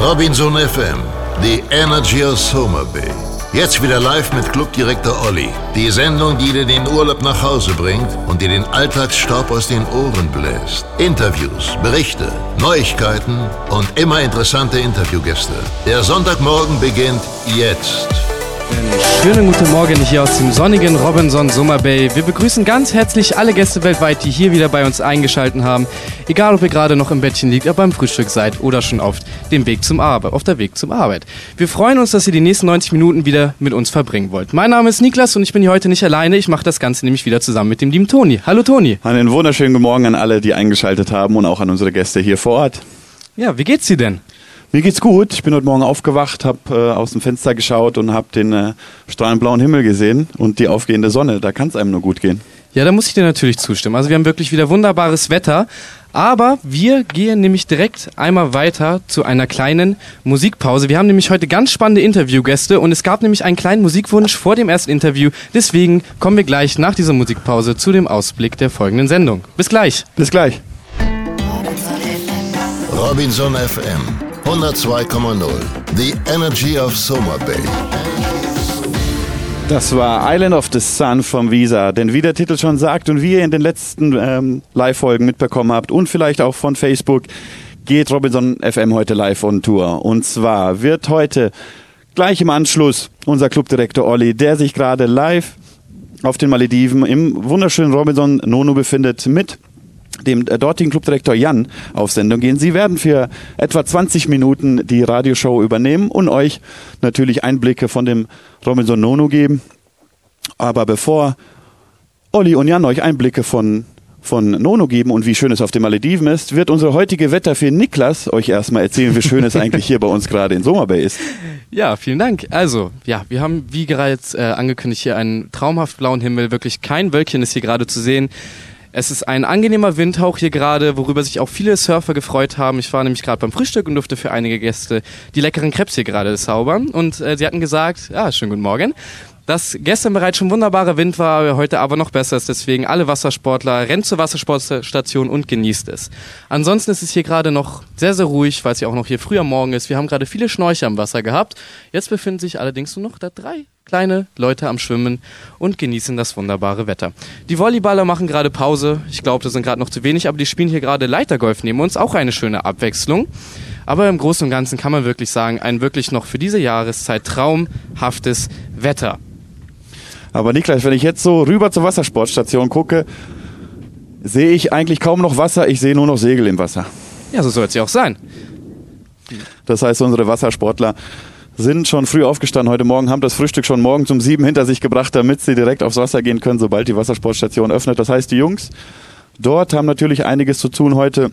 Robinson FM, the Energy of Soma Bay. Jetzt wieder live mit Clubdirektor Olli. Die Sendung, die dir den Urlaub nach Hause bringt und dir den Alltagsstaub aus den Ohren bläst. Interviews, Berichte, Neuigkeiten und immer interessante Interviewgäste. Der Sonntagmorgen beginnt jetzt. Schönen guten Morgen hier aus dem sonnigen Robinson Summer Bay. Wir begrüßen ganz herzlich alle Gäste weltweit, die hier wieder bei uns eingeschaltet haben. Egal, ob ihr gerade noch im Bettchen liegt, aber beim Frühstück seid oder schon auf dem Weg zum Arbeit, auf der Weg zum Arbeit. Wir freuen uns, dass ihr die nächsten 90 Minuten wieder mit uns verbringen wollt. Mein Name ist Niklas und ich bin hier heute nicht alleine. Ich mache das Ganze nämlich wieder zusammen mit dem lieben Toni. Hallo Toni. Einen wunderschönen guten Morgen an alle, die eingeschaltet haben und auch an unsere Gäste hier vor Ort. Ja, wie geht's dir denn? Mir geht's gut. Ich bin heute Morgen aufgewacht, habe äh, aus dem Fenster geschaut und habe den äh, strahlend blauen Himmel gesehen und die aufgehende Sonne. Da kann es einem nur gut gehen. Ja, da muss ich dir natürlich zustimmen. Also wir haben wirklich wieder wunderbares Wetter. Aber wir gehen nämlich direkt einmal weiter zu einer kleinen Musikpause. Wir haben nämlich heute ganz spannende Interviewgäste und es gab nämlich einen kleinen Musikwunsch vor dem ersten Interview. Deswegen kommen wir gleich nach dieser Musikpause zu dem Ausblick der folgenden Sendung. Bis gleich. Bis gleich. Robinson FM 102,0. The Energy of Soma Bay. Das war Island of the Sun vom Visa. Denn wie der Titel schon sagt und wie ihr in den letzten ähm, Live-Folgen mitbekommen habt und vielleicht auch von Facebook, geht Robinson FM heute live on Tour. Und zwar wird heute gleich im Anschluss unser Clubdirektor Olli, der sich gerade live auf den Malediven im wunderschönen Robinson Nono befindet, mit dem äh, dortigen Clubdirektor Jan auf Sendung gehen. Sie werden für etwa 20 Minuten die Radioshow übernehmen und euch natürlich Einblicke von dem Robinson Nono geben. Aber bevor Olli und Jan euch Einblicke von von Nono geben und wie schön es auf den Malediven ist, wird unsere heutige Wetter für Niklas euch erstmal erzählen, wie schön es eigentlich hier bei uns gerade in Sommerbay ist. Ja, vielen Dank. Also, ja, wir haben wie bereits äh, angekündigt hier einen traumhaft blauen Himmel. Wirklich kein Wölkchen ist hier gerade zu sehen. Es ist ein angenehmer Windhauch hier gerade, worüber sich auch viele Surfer gefreut haben. Ich war nämlich gerade beim Frühstück und durfte für einige Gäste die leckeren Krebs hier gerade zaubern. Und äh, sie hatten gesagt, ja, schönen guten Morgen, dass gestern bereits schon wunderbarer Wind war, heute aber noch besser ist. Deswegen alle Wassersportler, rennt zur Wassersportstation und genießt es. Ansonsten ist es hier gerade noch sehr, sehr ruhig, weil es ja auch noch hier früh am Morgen ist. Wir haben gerade viele Schnorcher am Wasser gehabt. Jetzt befinden sich allerdings nur noch da drei kleine Leute am Schwimmen und genießen das wunderbare Wetter. Die Volleyballer machen gerade Pause. Ich glaube, das sind gerade noch zu wenig, aber die spielen hier gerade Leitergolf neben uns. Auch eine schöne Abwechslung. Aber im Großen und Ganzen kann man wirklich sagen, ein wirklich noch für diese Jahreszeit traumhaftes Wetter. Aber Niklas, wenn ich jetzt so rüber zur Wassersportstation gucke, sehe ich eigentlich kaum noch Wasser, ich sehe nur noch Segel im Wasser. Ja, so soll es ja auch sein. Das heißt, unsere Wassersportler sind schon früh aufgestanden heute Morgen, haben das Frühstück schon morgens um sieben hinter sich gebracht, damit sie direkt aufs Wasser gehen können, sobald die Wassersportstation öffnet. Das heißt, die Jungs dort haben natürlich einiges zu tun heute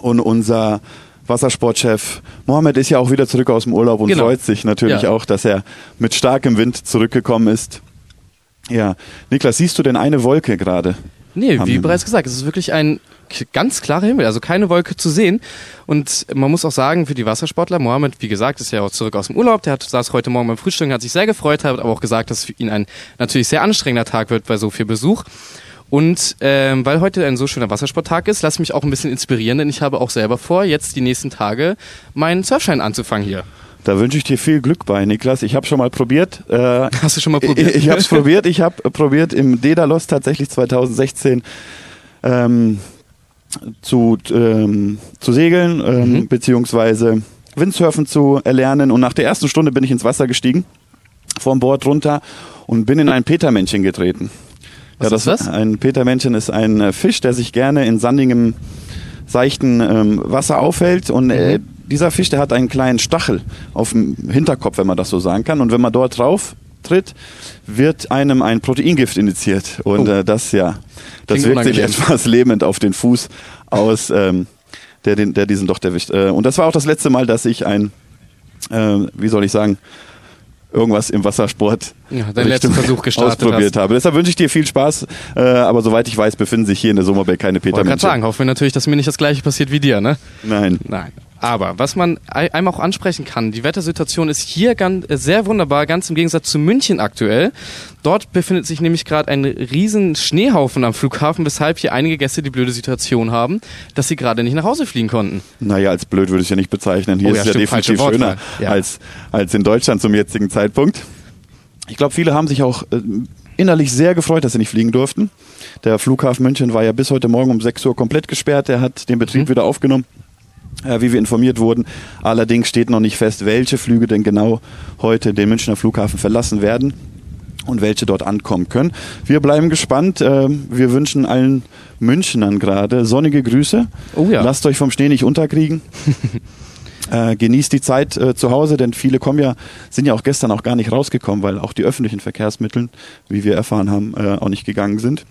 und unser Wassersportchef Mohammed ist ja auch wieder zurück aus dem Urlaub und genau. freut sich natürlich ja. auch, dass er mit starkem Wind zurückgekommen ist. Ja, Niklas, siehst du denn eine Wolke gerade? Nee, wie bereits gesagt, es ist wirklich ein ganz klarer Himmel, also keine Wolke zu sehen. Und man muss auch sagen, für die Wassersportler, Mohammed, wie gesagt, ist ja auch zurück aus dem Urlaub, der hat, saß heute Morgen beim Frühstück, hat sich sehr gefreut, hat aber auch gesagt, dass es für ihn ein natürlich sehr anstrengender Tag wird bei so viel Besuch. Und ähm, weil heute ein so schöner Wassersporttag ist, lass mich auch ein bisschen inspirieren, denn ich habe auch selber vor, jetzt die nächsten Tage meinen Surfschein anzufangen hier. Da wünsche ich dir viel Glück bei, Niklas. Ich habe schon mal probiert. Äh, Hast du schon mal probiert? Ich, ich habe es probiert. Ich habe probiert im Daedalus tatsächlich 2016 ähm, zu, ähm, zu segeln, ähm, mhm. beziehungsweise Windsurfen zu erlernen. Und nach der ersten Stunde bin ich ins Wasser gestiegen, vom Bord runter und bin in ein Petermännchen getreten. Was ja, das ist das? Ein Petermännchen ist ein äh, Fisch, der sich gerne in sandigem, seichten ähm, Wasser aufhält und äh, mhm dieser Fisch, der hat einen kleinen Stachel auf dem Hinterkopf, wenn man das so sagen kann. Und wenn man dort drauf tritt, wird einem ein Proteingift initiiert. Und oh. äh, das ja, das Klingt wirkt unangenehm. sich etwas lähmend auf den Fuß aus, ähm, der, den, der diesen Docht erwischt. Äh, und das war auch das letzte Mal, dass ich ein, äh, wie soll ich sagen, irgendwas im Wassersport ja, gestartet ausprobiert hast. habe. Deshalb wünsche ich dir viel Spaß. Äh, aber soweit ich weiß, befinden sich hier in der Sommerberg keine Peter. Ich gerade sagen, hoffen wir natürlich, dass mir nicht das gleiche passiert wie dir, ne? Nein. Nein. Aber was man einmal auch ansprechen kann, die Wettersituation ist hier ganz, sehr wunderbar, ganz im Gegensatz zu München aktuell. Dort befindet sich nämlich gerade ein riesen Schneehaufen am Flughafen, weshalb hier einige Gäste die blöde Situation haben, dass sie gerade nicht nach Hause fliegen konnten. Naja, als blöd würde ich ja nicht bezeichnen. Hier oh, ja, ist es ja definitiv schöner ja. als, als in Deutschland zum jetzigen Zeitpunkt. Ich glaube, viele haben sich auch äh, innerlich sehr gefreut, dass sie nicht fliegen durften. Der Flughafen München war ja bis heute Morgen um 6 Uhr komplett gesperrt. Der hat den Betrieb mhm. wieder aufgenommen, wie wir informiert wurden. Allerdings steht noch nicht fest, welche Flüge denn genau heute den Münchner Flughafen verlassen werden und welche dort ankommen können. Wir bleiben gespannt. Äh, wir wünschen allen Münchnern gerade sonnige Grüße. Oh ja. Lasst euch vom Schnee nicht unterkriegen. Äh, genießt die Zeit äh, zu Hause, denn viele kommen ja, sind ja auch gestern auch gar nicht rausgekommen, weil auch die öffentlichen Verkehrsmittel, wie wir erfahren haben, äh, auch nicht gegangen sind.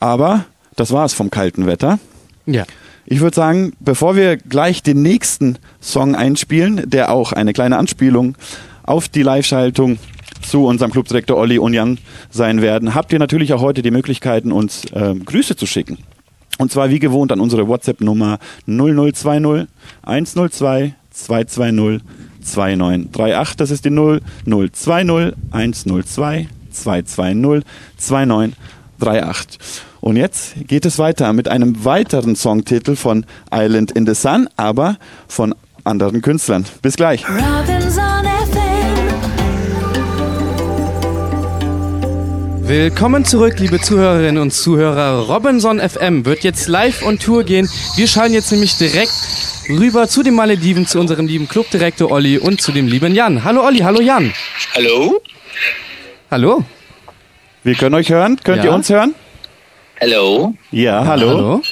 Aber das war es vom kalten Wetter. Ja. Ich würde sagen, bevor wir gleich den nächsten Song einspielen, der auch eine kleine Anspielung auf die Live-Schaltung zu unserem Clubdirektor Olli und Jan sein werden, habt ihr natürlich auch heute die Möglichkeiten, uns äh, Grüße zu schicken. Und zwar wie gewohnt an unsere WhatsApp-Nummer 0020 102 220 2938. Das ist die 0020 102 220 2938. Und jetzt geht es weiter mit einem weiteren Songtitel von Island in the Sun, aber von anderen Künstlern. Bis gleich. Robinson. Willkommen zurück, liebe Zuhörerinnen und Zuhörer. Robinson FM wird jetzt live on Tour gehen. Wir schalten jetzt nämlich direkt rüber zu den Malediven, zu unserem lieben Clubdirektor Olli und zu dem lieben Jan. Hallo Olli, hallo Jan. Hallo. Hallo. Wir können euch hören. Könnt ja. ihr uns hören? Hallo. Ja, hallo. hallo.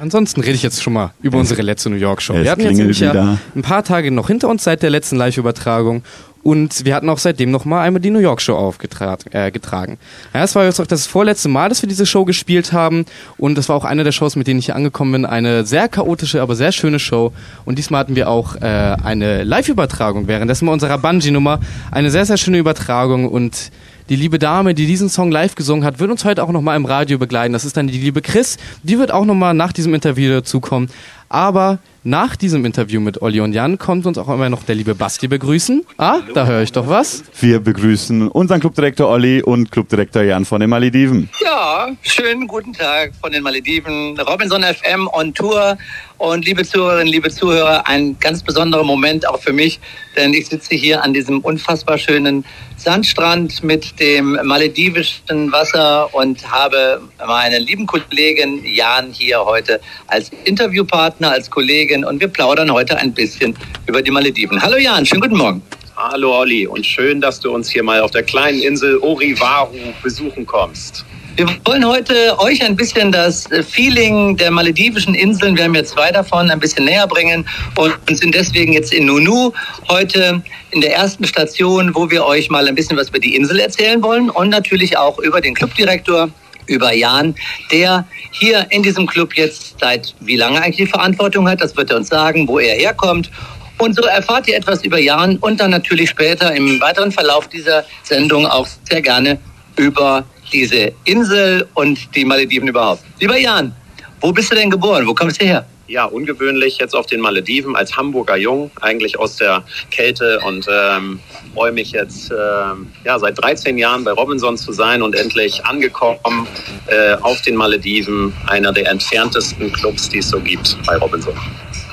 Ansonsten rede ich jetzt schon mal über unsere letzte New York Show. Es wir hatten jetzt nämlich ja ein paar Tage noch hinter uns seit der letzten Live-Übertragung und wir hatten auch seitdem noch mal einmal die New York Show aufgetragen. Äh, getragen. Ja, es war jetzt auch das vorletzte Mal, dass wir diese Show gespielt haben. Und das war auch eine der Shows, mit denen ich hier angekommen bin. Eine sehr chaotische, aber sehr schöne Show. Und diesmal hatten wir auch äh, eine Live-Übertragung währenddessen bei unserer Bungee-Nummer. Eine sehr, sehr schöne Übertragung. Und die liebe Dame, die diesen Song live gesungen hat, wird uns heute auch noch mal im Radio begleiten. Das ist dann die liebe Chris. Die wird auch noch mal nach diesem Interview dazukommen. Aber nach diesem Interview mit Olli und Jan kommt uns auch immer noch der liebe Basti begrüßen. Ah, da höre ich doch was. Wir begrüßen unseren Clubdirektor Olli und Clubdirektor Jan von den Malediven. Ja, schönen guten Tag von den Malediven. Robinson FM on Tour. Und liebe Zuhörerinnen, liebe Zuhörer, ein ganz besonderer Moment auch für mich, denn ich sitze hier an diesem unfassbar schönen Sandstrand mit dem maledivischen Wasser und habe meinen lieben Kollegen Jan hier heute als Interviewpartner, als Kollegin und wir plaudern heute ein bisschen über die Malediven. Hallo Jan, schönen guten Morgen. Hallo Olli und schön, dass du uns hier mal auf der kleinen Insel Orivaru besuchen kommst. Wir wollen heute euch ein bisschen das Feeling der maledivischen Inseln, wir haben jetzt zwei davon, ein bisschen näher bringen und sind deswegen jetzt in Nunu heute in der ersten Station, wo wir euch mal ein bisschen was über die Insel erzählen wollen und natürlich auch über den Clubdirektor über Jan, der hier in diesem Club jetzt seit wie lange eigentlich die Verantwortung hat. Das wird er uns sagen, wo er herkommt. Und so erfahrt ihr etwas über Jan und dann natürlich später im weiteren Verlauf dieser Sendung auch sehr gerne über diese Insel und die Malediven überhaupt. Lieber Jan, wo bist du denn geboren? Wo kommst du her? Ja, ungewöhnlich jetzt auf den Malediven als Hamburger Jung, eigentlich aus der Kälte und ähm, freue mich jetzt ähm, ja, seit 13 Jahren bei Robinson zu sein und endlich angekommen äh, auf den Malediven, einer der entferntesten Clubs, die es so gibt bei Robinson.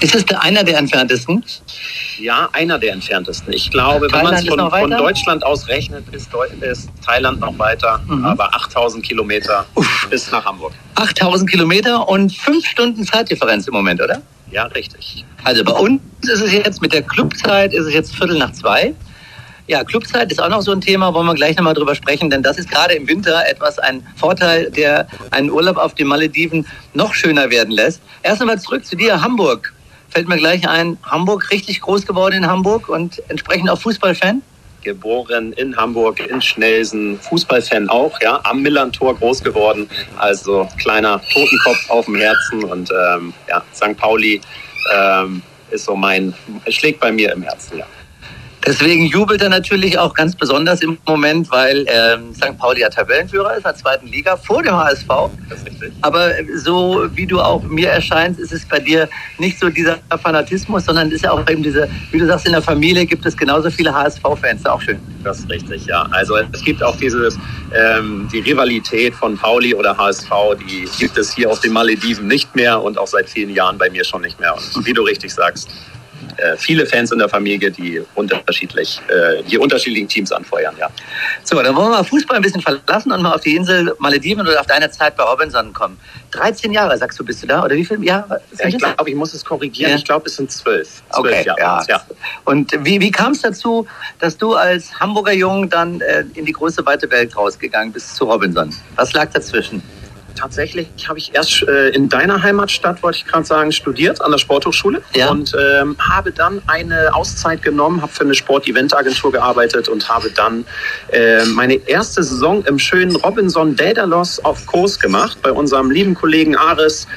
Ist es einer der entferntesten? Ja, einer der entferntesten. Ich glaube, wenn man es von, von, Deutschland aus rechnet, ist, ist Thailand noch weiter, mhm. aber 8000 Kilometer Uff. bis nach Hamburg. 8000 Kilometer und fünf Stunden Zeitdifferenz im Moment, oder? Ja, richtig. Also bei uns ist es jetzt mit der Clubzeit ist es jetzt Viertel nach zwei. Ja, Clubzeit ist auch noch so ein Thema, wollen wir gleich nochmal drüber sprechen, denn das ist gerade im Winter etwas ein Vorteil, der einen Urlaub auf den Malediven noch schöner werden lässt. Erst einmal zurück zu dir, Hamburg fällt mir gleich ein, Hamburg, richtig groß geworden in Hamburg und entsprechend auch Fußballfan? Geboren in Hamburg, in Schnelsen, Fußballfan auch, ja, am Millantor groß geworden, also kleiner Totenkopf auf dem Herzen und ähm, ja, St. Pauli ähm, ist so mein, schlägt bei mir im Herzen, ja. Deswegen jubelt er natürlich auch ganz besonders im Moment, weil ähm, St. Pauli ja Tabellenführer ist, der zweiten Liga, vor dem HSV. Aber so wie du auch mir erscheinst, ist es bei dir nicht so dieser Fanatismus, sondern ist ja auch eben diese, wie du sagst, in der Familie gibt es genauso viele HSV-Fans. Auch schön. Das ist richtig, ja. Also es gibt auch dieses, ähm, die Rivalität von Pauli oder HSV, die gibt es hier auf den Malediven nicht mehr und auch seit vielen Jahren bei mir schon nicht mehr. Und wie du richtig sagst, äh, viele Fans in der Familie, die unterschiedlich, äh, die unterschiedlichen Teams anfeuern, ja. So, dann wollen wir mal Fußball ein bisschen verlassen und mal auf die Insel Malediven oder auf deine Zeit bei Robinson kommen. 13 Jahre, sagst du, bist du da? Oder wie viele Jahre? Ja, ich glaube, ich muss es korrigieren. Ja. Ich glaube, es sind zwölf. Okay, Jahre. Ja. ja. Und wie, wie kam es dazu, dass du als Hamburger Jung dann äh, in die große weite Welt rausgegangen bist zu Robinson? Was lag dazwischen? Tatsächlich habe ich erst äh, in deiner Heimatstadt, wollte ich gerade sagen, studiert an der Sporthochschule ja. und ähm, habe dann eine Auszeit genommen, habe für eine Sport-Event-Agentur gearbeitet und habe dann äh, meine erste Saison im schönen Robinson Daedalus auf Kurs gemacht bei unserem lieben Kollegen Aris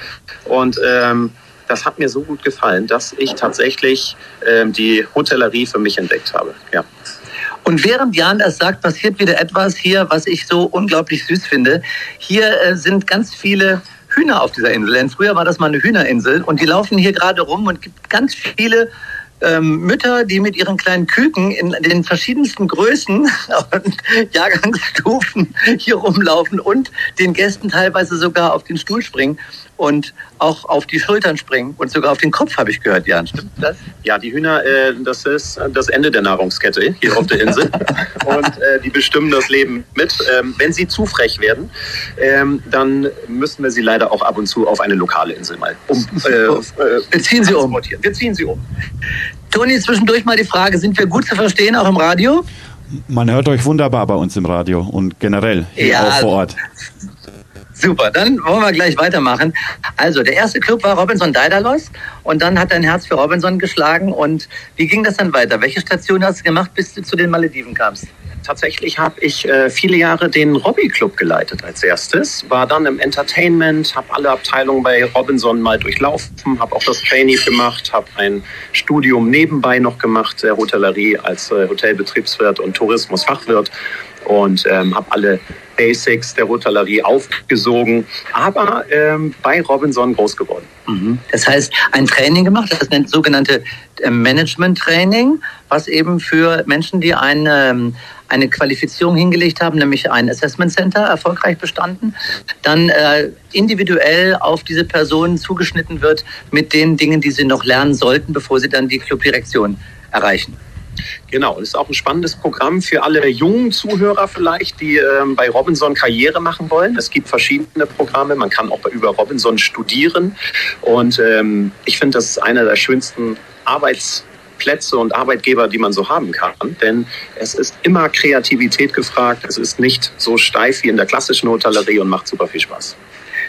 und ähm, das hat mir so gut gefallen, dass ich tatsächlich ähm, die Hotellerie für mich entdeckt habe. Ja. Und während Jan das sagt, passiert wieder etwas hier, was ich so unglaublich süß finde. Hier äh, sind ganz viele Hühner auf dieser Insel. Denn früher war das mal eine Hühnerinsel und die laufen hier gerade rum und gibt ganz viele ähm, Mütter, die mit ihren kleinen Küken in den verschiedensten Größen und Jahrgangsstufen hier rumlaufen und den Gästen teilweise sogar auf den Stuhl springen und auch auf die Schultern springen und sogar auf den Kopf, habe ich gehört, Jan. Stimmt das? Ja, die Hühner, äh, das ist das Ende der Nahrungskette hier auf der Insel. und äh, die bestimmen das Leben mit. Ähm, wenn sie zu frech werden, ähm, dann müssen wir sie leider auch ab und zu auf eine lokale Insel mal um. Äh, äh wir ziehen sie um. Wir ziehen sie um. Toni, zwischendurch mal die Frage, sind wir gut zu verstehen, auch im Radio? Man hört euch wunderbar bei uns im Radio und generell hier ja, auch vor Ort. Super, dann wollen wir gleich weitermachen. Also, der erste Club war Robinson Daedalus und dann hat dein Herz für Robinson geschlagen. Und wie ging das dann weiter? Welche Station hast du gemacht, bis du zu den Malediven kamst? Tatsächlich habe ich äh, viele Jahre den Robby Club geleitet als erstes, war dann im Entertainment, habe alle Abteilungen bei Robinson mal durchlaufen, habe auch das Trainee gemacht, habe ein Studium nebenbei noch gemacht, der Hotellerie als äh, Hotelbetriebswirt und Tourismusfachwirt und ähm, habe alle Basics der Hotellerie aufgesogen, aber ähm, bei Robinson groß geworden. Mhm. Das heißt, ein Training gemacht, das nennt sogenannte äh, Management-Training, was eben für Menschen, die eine, ähm, eine Qualifizierung hingelegt haben, nämlich ein Assessment Center erfolgreich bestanden, dann äh, individuell auf diese Personen zugeschnitten wird mit den Dingen, die sie noch lernen sollten, bevor sie dann die Clubdirektion erreichen. Genau, das ist auch ein spannendes Programm für alle jungen Zuhörer vielleicht, die ähm, bei Robinson Karriere machen wollen. Es gibt verschiedene Programme, man kann auch über Robinson studieren und ähm, ich finde, das ist einer der schönsten Arbeitsplätze und Arbeitgeber, die man so haben kann. Denn es ist immer Kreativität gefragt. Es ist nicht so steif wie in der klassischen Hotellerie und macht super viel Spaß.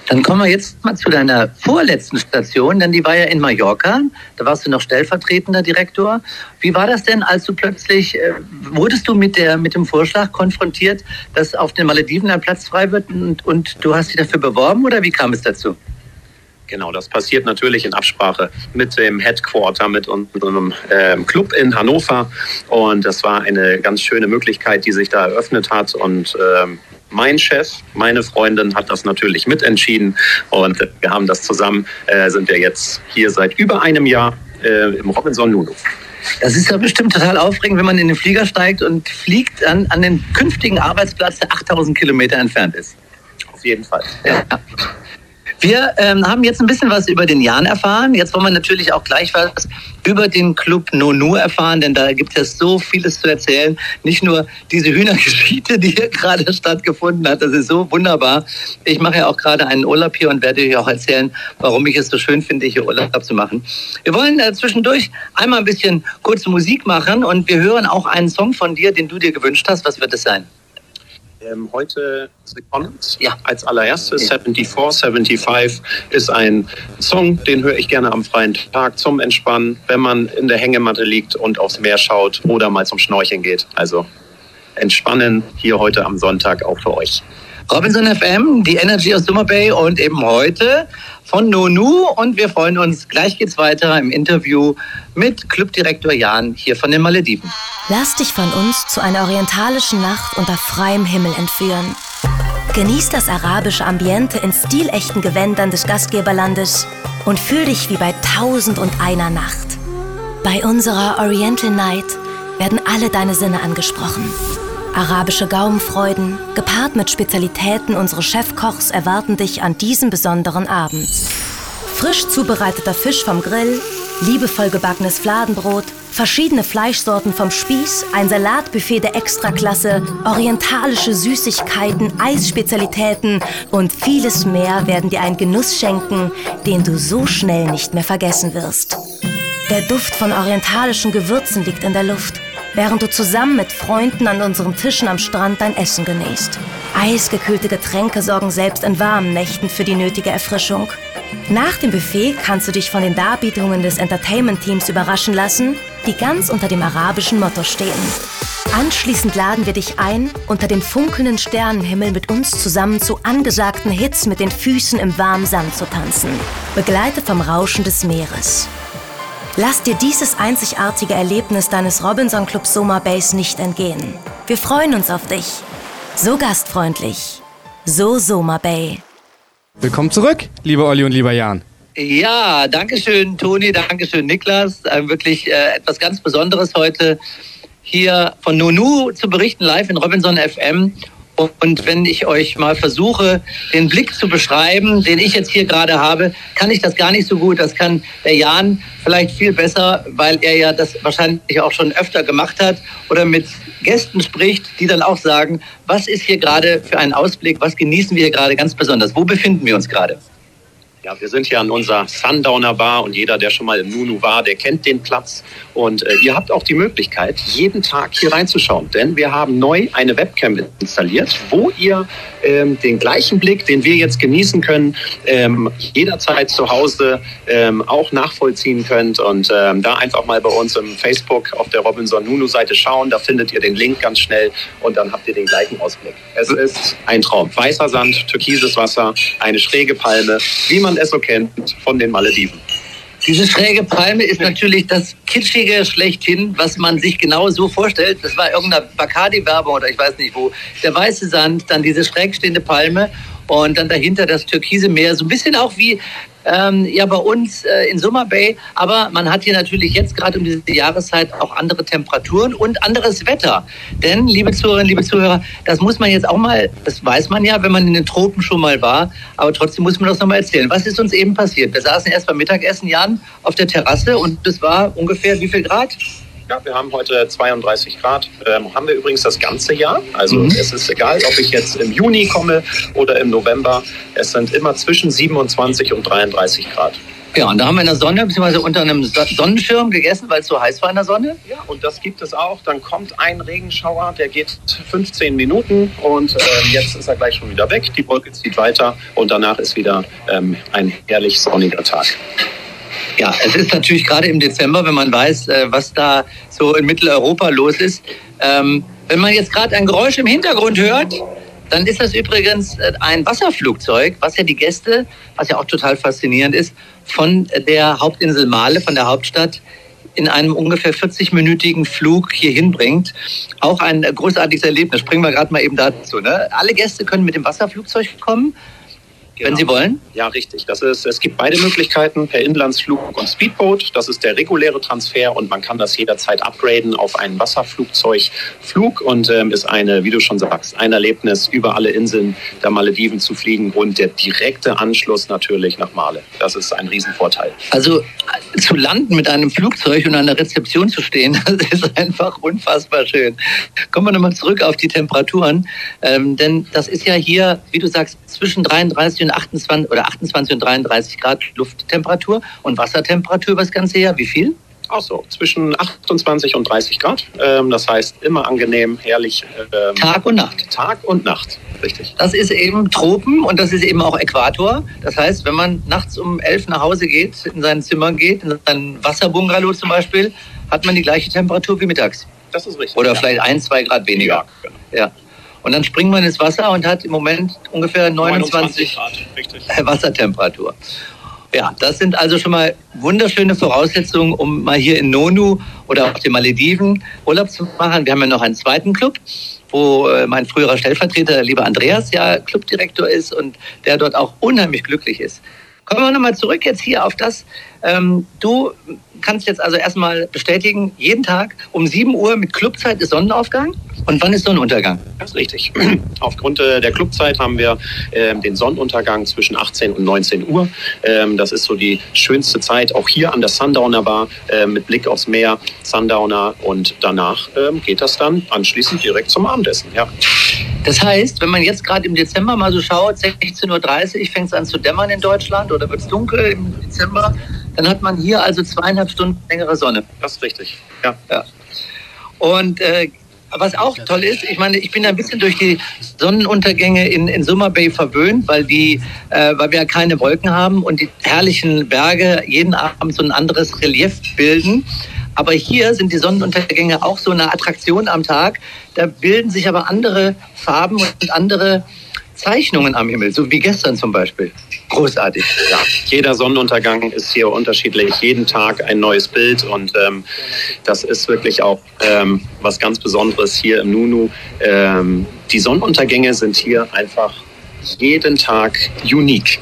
Dann kommen wir jetzt mal zu deiner vorletzten Station, denn die war ja in Mallorca. Da warst du noch stellvertretender Direktor. Wie war das denn, als du plötzlich, äh, wurdest du mit, der, mit dem Vorschlag konfrontiert, dass auf den Malediven ein Platz frei wird und, und du hast dich dafür beworben oder wie kam es dazu? Genau, das passiert natürlich in Absprache mit dem Headquarter, mit unserem ähm, Club in Hannover. Und das war eine ganz schöne Möglichkeit, die sich da eröffnet hat. Und ähm, mein Chef, meine Freundin hat das natürlich mitentschieden und wir haben das zusammen, äh, sind wir jetzt hier seit über einem Jahr äh, im Robinson Lulu. Das ist ja bestimmt total aufregend, wenn man in den Flieger steigt und fliegt an, an den künftigen Arbeitsplatz, der 8000 Kilometer entfernt ist. Auf jeden Fall. Ja. Wir ähm, haben jetzt ein bisschen was über den Jan erfahren. Jetzt wollen wir natürlich auch gleich was über den Club Nonu erfahren, denn da gibt es so vieles zu erzählen. Nicht nur diese Hühnergeschichte, die hier gerade stattgefunden hat, das ist so wunderbar. Ich mache ja auch gerade einen Urlaub hier und werde euch auch erzählen, warum ich es so schön finde, hier Urlaub zu machen. Wir wollen äh, zwischendurch einmal ein bisschen kurze Musik machen und wir hören auch einen Song von dir, den du dir gewünscht hast. Was wird es sein? Ähm, heute kommt ja. als allererstes 74, 75 ist ein Song, den höre ich gerne am freien Tag zum Entspannen, wenn man in der Hängematte liegt und aufs Meer schaut oder mal zum Schnorcheln geht. Also entspannen hier heute am Sonntag auch für euch. Robinson FM, die Energy aus Summer Bay und eben heute von Nonu. Und wir freuen uns, gleich geht's weiter im Interview mit Clubdirektor Jan hier von den Malediven. Lass dich von uns zu einer orientalischen Nacht unter freiem Himmel entführen. Genieß das arabische Ambiente in stilechten Gewändern des Gastgeberlandes und fühl dich wie bei Tausend und einer Nacht. Bei unserer Oriental Night werden alle deine Sinne angesprochen. Arabische Gaumenfreuden, gepaart mit Spezialitäten unseres Chefkochs, erwarten dich an diesem besonderen Abend. Frisch zubereiteter Fisch vom Grill, liebevoll gebackenes Fladenbrot, verschiedene Fleischsorten vom Spieß, ein Salatbuffet der Extraklasse, orientalische Süßigkeiten, Eisspezialitäten und vieles mehr werden dir einen Genuss schenken, den du so schnell nicht mehr vergessen wirst. Der Duft von orientalischen Gewürzen liegt in der Luft während du zusammen mit Freunden an unseren Tischen am Strand dein Essen genießt. Eisgekühlte Getränke sorgen selbst in warmen Nächten für die nötige Erfrischung. Nach dem Buffet kannst du dich von den Darbietungen des Entertainment-Teams überraschen lassen, die ganz unter dem arabischen Motto stehen. Anschließend laden wir dich ein, unter dem funkelnden Sternenhimmel mit uns zusammen zu angesagten Hits mit den Füßen im warmen Sand zu tanzen, begleitet vom Rauschen des Meeres. Lass dir dieses einzigartige Erlebnis deines Robinson Club Soma Base nicht entgehen. Wir freuen uns auf dich. So gastfreundlich. So Soma Bay. Willkommen zurück, lieber Olli und lieber Jan. Ja, danke schön, Toni, danke schön, Niklas. Äh, wirklich äh, etwas ganz Besonderes heute hier von Nunu zu berichten, live in Robinson FM. Und wenn ich euch mal versuche, den Blick zu beschreiben, den ich jetzt hier gerade habe, kann ich das gar nicht so gut. Das kann der Jan vielleicht viel besser, weil er ja das wahrscheinlich auch schon öfter gemacht hat oder mit Gästen spricht, die dann auch sagen, was ist hier gerade für ein Ausblick, was genießen wir hier gerade ganz besonders, wo befinden wir uns gerade? Ja, wir sind hier an unserer Sundowner Bar und jeder, der schon mal im Nunu war, der kennt den Platz. Und äh, ihr habt auch die Möglichkeit, jeden Tag hier reinzuschauen, denn wir haben neu eine Webcam installiert, wo ihr ähm, den gleichen Blick, den wir jetzt genießen können, ähm, jederzeit zu Hause ähm, auch nachvollziehen könnt. Und ähm, da einfach mal bei uns im Facebook auf der Robinson Nunu Seite schauen, da findet ihr den Link ganz schnell und dann habt ihr den gleichen Ausblick. Es ist ein Traum. Weißer Sand, türkises Wasser, eine schräge Palme, wie man es so kennt von den Malediven. Diese schräge Palme ist natürlich das Kitschige schlechthin, was man sich genau so vorstellt. Das war irgendeine Bacardi-Werbung oder ich weiß nicht wo. Der weiße Sand, dann diese schräg stehende Palme und dann dahinter das türkise Meer. So ein bisschen auch wie ähm, ja bei uns äh, in Summer Bay. Aber man hat hier natürlich jetzt gerade um diese Jahreszeit auch andere Temperaturen und anderes Wetter. Denn, liebe Zuhörerinnen, liebe Zuhörer, das muss man jetzt auch mal, das weiß man ja, wenn man in den Tropen schon mal war, aber trotzdem muss man das nochmal erzählen. Was ist uns eben passiert? Wir saßen erst beim Mittagessen, Jan, auf der Terrasse und es war ungefähr wie viel Grad? Ja, wir haben heute 32 Grad. Ähm, haben wir übrigens das ganze Jahr. Also mhm. es ist egal, ob ich jetzt im Juni komme oder im November. Es sind immer zwischen 27 und 33 Grad. Ja, und da haben wir in der Sonne bzw. unter einem Sonnenschirm gegessen, weil es so heiß war in der Sonne. Ja, und das gibt es auch. Dann kommt ein Regenschauer, der geht 15 Minuten und äh, jetzt ist er gleich schon wieder weg. Die Wolke zieht weiter und danach ist wieder ähm, ein herrlich sonniger Tag. Ja, es ist natürlich gerade im Dezember, wenn man weiß, äh, was da so in Mitteleuropa los ist. Ähm, wenn man jetzt gerade ein Geräusch im Hintergrund hört, dann ist das übrigens äh, ein Wasserflugzeug, was ja die Gäste, was ja auch total faszinierend ist, von der Hauptinsel Male, von der Hauptstadt, in einem ungefähr 40-minütigen Flug hier hinbringt. Auch ein großartiges Erlebnis. Springen wir gerade mal eben dazu. Ne? Alle Gäste können mit dem Wasserflugzeug kommen. Genau. Wenn Sie wollen? Ja, richtig. Das ist, es gibt beide Möglichkeiten, per Inlandsflug und Speedboat. Das ist der reguläre Transfer und man kann das jederzeit upgraden auf einen Wasserflugzeugflug und ähm, ist eine, wie du schon sagst, ein Erlebnis, über alle Inseln der Malediven zu fliegen und der direkte Anschluss natürlich nach Male. Das ist ein Riesenvorteil. Also zu landen mit einem Flugzeug und an der Rezeption zu stehen, das ist einfach unfassbar schön. Kommen wir nochmal zurück auf die Temperaturen, ähm, denn das ist ja hier, wie du sagst, zwischen 33 und 28 oder 28 und 33 Grad Lufttemperatur und Wassertemperatur über das ganze Jahr. Wie viel? Auch so, zwischen 28 und 30 Grad. Ähm, das heißt immer angenehm, herrlich. Ähm, Tag und Nacht. Tag und Nacht, richtig. Das ist eben Tropen und das ist eben auch Äquator. Das heißt, wenn man nachts um 11 nach Hause geht, in sein Zimmer geht, in sein Wasserbungalow zum Beispiel, hat man die gleiche Temperatur wie mittags. Das ist richtig. Oder ja. vielleicht ein, zwei Grad weniger. Ja, genau. ja. Und dann springt man ins Wasser und hat im Moment ungefähr 29, 29 Grad, Wassertemperatur. Ja, das sind also schon mal wunderschöne Voraussetzungen, um mal hier in Nonu oder auf den Malediven Urlaub zu machen. Wir haben ja noch einen zweiten Club, wo äh, mein früherer Stellvertreter, der liebe Andreas, ja Clubdirektor ist und der dort auch unheimlich glücklich ist. Kommen wir nochmal zurück jetzt hier auf das. Ähm, du kannst jetzt also erstmal bestätigen, jeden Tag um 7 Uhr mit Clubzeit ist Sonnenaufgang. Und wann ist Sonnenuntergang? Das ist richtig. Aufgrund äh, der Clubzeit haben wir äh, den Sonnenuntergang zwischen 18 und 19 Uhr. Ähm, das ist so die schönste Zeit, auch hier an der Sundowner Bar äh, mit Blick aufs Meer, Sundowner. Und danach ähm, geht das dann anschließend direkt zum Abendessen. Ja. Das heißt, wenn man jetzt gerade im Dezember mal so schaut, 16.30 Uhr fängt es an zu dämmern in Deutschland oder wird es dunkel im Dezember, dann hat man hier also zweieinhalb Stunden längere Sonne. Das ist richtig, ja. ja. Und äh, was auch toll ist, ich meine, ich bin ein bisschen durch die Sonnenuntergänge in, in Summer Bay verwöhnt, weil, die, äh, weil wir ja keine Wolken haben und die herrlichen Berge jeden Abend so ein anderes Relief bilden. Aber hier sind die Sonnenuntergänge auch so eine Attraktion am Tag. Da bilden sich aber andere Farben und andere Zeichnungen am Himmel, so wie gestern zum Beispiel. Großartig. Ja, jeder Sonnenuntergang ist hier unterschiedlich. Jeden Tag ein neues Bild und ähm, das ist wirklich auch ähm, was ganz Besonderes hier im Nunu. Ähm, die Sonnenuntergänge sind hier einfach jeden Tag unique.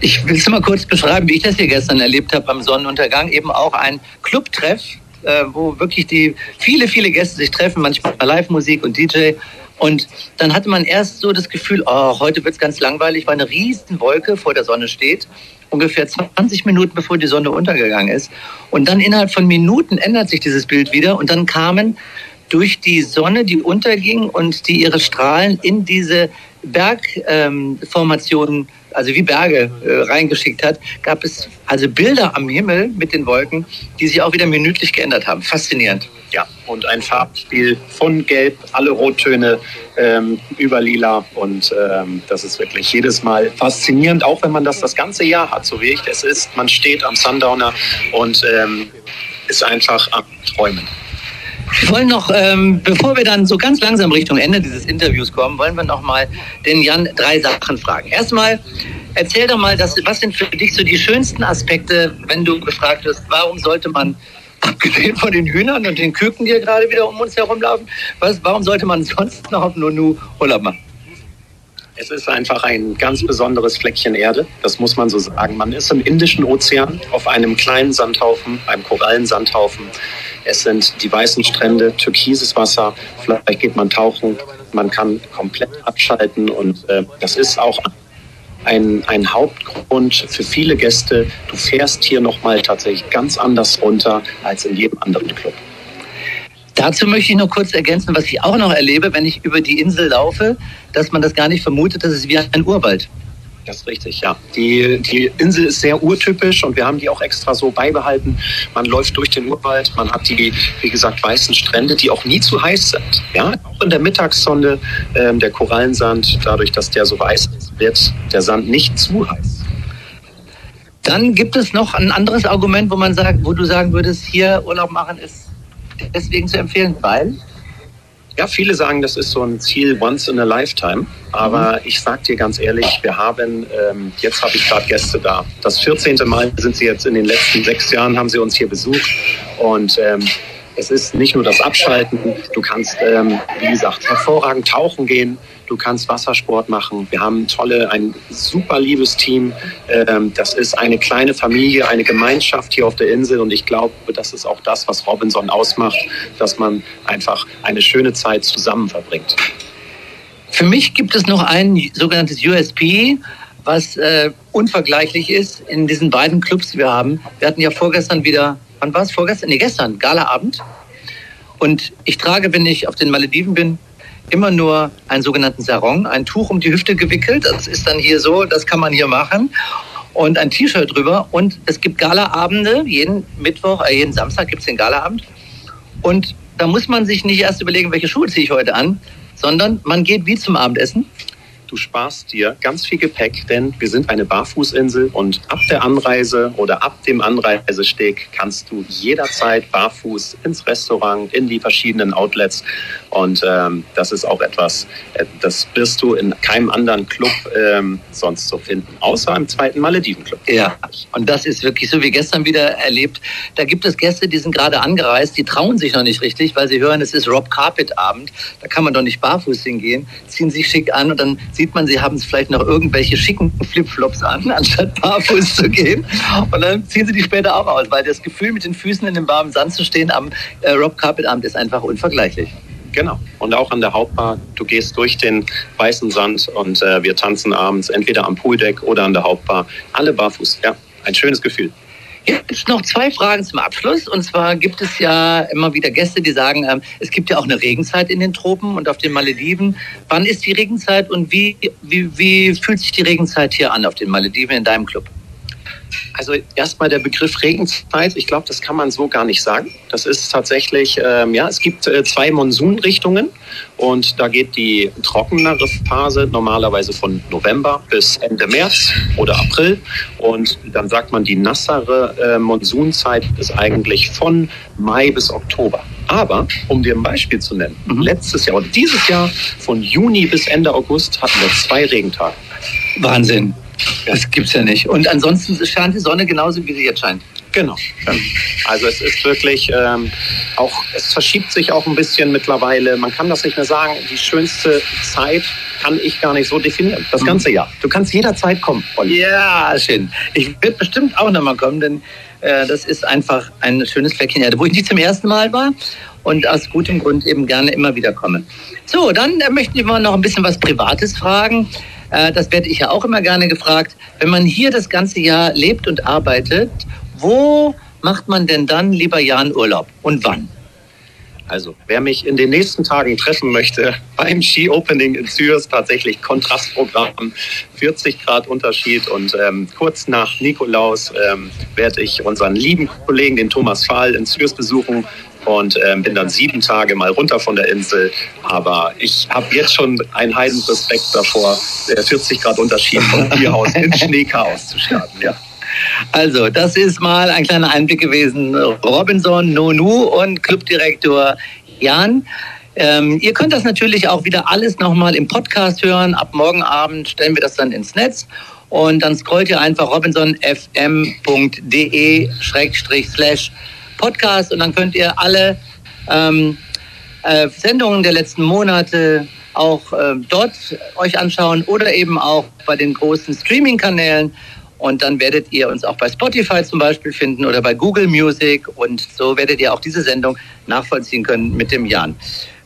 Ich will es mal kurz beschreiben, wie ich das hier gestern erlebt habe beim Sonnenuntergang. Eben auch ein Clubtreff, äh, wo wirklich die viele, viele Gäste sich treffen, manchmal Live-Musik und DJ. Und dann hatte man erst so das Gefühl, oh, heute wird es ganz langweilig, weil eine riesen Wolke vor der Sonne steht, ungefähr 20 Minuten bevor die Sonne untergegangen ist. Und dann innerhalb von Minuten ändert sich dieses Bild wieder und dann kamen durch die Sonne, die unterging und die ihre Strahlen in diese Bergformationen, ähm, also wie Berge äh, reingeschickt hat, gab es also Bilder am Himmel mit den Wolken, die sich auch wieder minütlich geändert haben. Faszinierend. Ja, und ein Farbspiel von Gelb, alle Rottöne ähm, über Lila. Und ähm, das ist wirklich jedes Mal faszinierend, auch wenn man das das ganze Jahr hat, so wie ich es ist. Man steht am Sundowner und ähm, ist einfach am Träumen. Wir wollen noch, ähm, bevor wir dann so ganz langsam Richtung Ende dieses Interviews kommen, wollen wir noch mal den Jan drei Sachen fragen. Erstmal, erzähl doch mal, das, was sind für dich so die schönsten Aspekte, wenn du gefragt wirst, warum sollte man, abgesehen von den Hühnern und den Küken, die hier gerade wieder um uns herumlaufen, was, warum sollte man sonst noch auf Nunu Urlaub machen? Es ist einfach ein ganz besonderes Fleckchen Erde, das muss man so sagen. Man ist im Indischen Ozean auf einem kleinen Sandhaufen, einem Korallensandhaufen. Es sind die weißen Strände, türkises Wasser. Vielleicht geht man tauchen. Man kann komplett abschalten. Und äh, das ist auch ein, ein Hauptgrund für viele Gäste. Du fährst hier nochmal tatsächlich ganz anders runter als in jedem anderen Club. Dazu möchte ich noch kurz ergänzen, was ich auch noch erlebe, wenn ich über die Insel laufe, dass man das gar nicht vermutet, das ist wie ein Urwald. Das ist richtig, ja. Die, die Insel ist sehr urtypisch und wir haben die auch extra so beibehalten. Man läuft durch den Urwald, man hat die, wie gesagt, weißen Strände, die auch nie zu heiß sind. Ja, auch in der Mittagssonne, ähm, der Korallensand, dadurch, dass der so weiß ist, wird der Sand nicht zu heiß. Dann gibt es noch ein anderes Argument, wo man sagt, wo du sagen würdest, hier Urlaub machen ist deswegen zu empfehlen, weil ja, viele sagen, das ist so ein Ziel once in a lifetime. Aber mhm. ich sag dir ganz ehrlich, wir haben, ähm, jetzt habe ich gerade Gäste da. Das 14. Mal sind sie jetzt in den letzten sechs Jahren, haben sie uns hier besucht. Und ähm, es ist nicht nur das Abschalten, du kannst, ähm, wie gesagt, hervorragend tauchen gehen, du kannst Wassersport machen. Wir haben tolle, ein super liebes Team. Ähm, das ist eine kleine Familie, eine Gemeinschaft hier auf der Insel und ich glaube, das ist auch das, was Robinson ausmacht, dass man einfach eine schöne Zeit zusammen verbringt. Für mich gibt es noch ein sogenanntes USP, was äh, unvergleichlich ist in diesen beiden Clubs, die wir haben. Wir hatten ja vorgestern wieder wann war es vorgestern? Nee, gestern, Galaabend. Und ich trage, wenn ich auf den Malediven bin, immer nur einen sogenannten Sarong, ein Tuch um die Hüfte gewickelt. Das ist dann hier so, das kann man hier machen. Und ein T-Shirt drüber. Und es gibt Galaabende, jeden Mittwoch, äh, jeden Samstag gibt es den Galaabend. Und da muss man sich nicht erst überlegen, welche Schuhe ziehe ich heute an, sondern man geht wie zum Abendessen du sparst dir ganz viel Gepäck, denn wir sind eine Barfußinsel und ab der Anreise oder ab dem Anreisesteg kannst du jederzeit barfuß ins Restaurant, in die verschiedenen Outlets. Und ähm, das ist auch etwas, äh, das wirst du in keinem anderen Club ähm, sonst so finden, außer im zweiten Malediven-Club. Ja, und das ist wirklich so wie gestern wieder erlebt. Da gibt es Gäste, die sind gerade angereist, die trauen sich noch nicht richtig, weil sie hören, es ist Rob Carpet Abend. Da kann man doch nicht barfuß hingehen, ziehen sich schick an und dann sieht man, sie haben vielleicht noch irgendwelche schicken Flipflops an, anstatt barfuß zu gehen. Und dann ziehen sie die später auch aus, weil das Gefühl, mit den Füßen in dem warmen Sand zu stehen am äh, Rob Carpet Abend ist einfach unvergleichlich. Genau. Und auch an der Hauptbar. Du gehst durch den weißen Sand und äh, wir tanzen abends entweder am Pooldeck oder an der Hauptbar. Alle barfuß. Ja, ein schönes Gefühl. Jetzt noch zwei Fragen zum Abschluss. Und zwar gibt es ja immer wieder Gäste, die sagen, ähm, es gibt ja auch eine Regenzeit in den Tropen und auf den Malediven. Wann ist die Regenzeit und wie, wie, wie fühlt sich die Regenzeit hier an auf den Malediven in deinem Club? Also erstmal der Begriff Regenzeit, ich glaube, das kann man so gar nicht sagen. Das ist tatsächlich, ähm, ja, es gibt äh, zwei Monsunrichtungen und da geht die trockenere Phase normalerweise von November bis Ende März oder April und dann sagt man, die nassere äh, Monsunzeit ist eigentlich von Mai bis Oktober. Aber, um dir ein Beispiel zu nennen, mhm. letztes Jahr oder dieses Jahr von Juni bis Ende August hatten wir zwei Regentage. Wahnsinn. Das gibt's ja nicht. Und ansonsten scheint die Sonne genauso, wie sie jetzt scheint. Genau. Also es ist wirklich ähm, auch, es verschiebt sich auch ein bisschen mittlerweile. Man kann das nicht mehr sagen. Die schönste Zeit kann ich gar nicht so definieren. Das mhm. ganze Jahr. Du kannst jederzeit kommen. Olli. Ja, schön. Ich werde bestimmt auch nochmal kommen, denn äh, das ist einfach ein schönes Fleckchen Erde, wo ich nicht zum ersten Mal war und aus gutem Grund eben gerne immer wieder komme. So, dann äh, möchten wir noch ein bisschen was Privates fragen. Äh, das werde ich ja auch immer gerne gefragt. Wenn man hier das ganze Jahr lebt und arbeitet, wo macht man denn dann, lieber Jan, Urlaub und wann? Also, wer mich in den nächsten Tagen treffen möchte, beim Ski-Opening in Zürs, tatsächlich Kontrastprogramm, 40 Grad Unterschied und ähm, kurz nach Nikolaus ähm, werde ich unseren lieben Kollegen, den Thomas Fahl, in Zürs besuchen und ähm, bin dann sieben Tage mal runter von der Insel. Aber ich habe jetzt schon einen Heidenrespekt davor, der 40 Grad Unterschied vom Bierhaus ins Schneechaos zu starten. Ja. Also, das ist mal ein kleiner Einblick gewesen. Robinson, Nonu und Clubdirektor Jan. Ähm, ihr könnt das natürlich auch wieder alles nochmal im Podcast hören. Ab morgen Abend stellen wir das dann ins Netz. Und dann scrollt ihr einfach robinsonfm.de-slash Podcast und dann könnt ihr alle ähm, äh, Sendungen der letzten Monate auch äh, dort euch anschauen oder eben auch bei den großen Streaming-Kanälen. Und dann werdet ihr uns auch bei Spotify zum Beispiel finden oder bei Google Music. Und so werdet ihr auch diese Sendung nachvollziehen können mit dem Jan.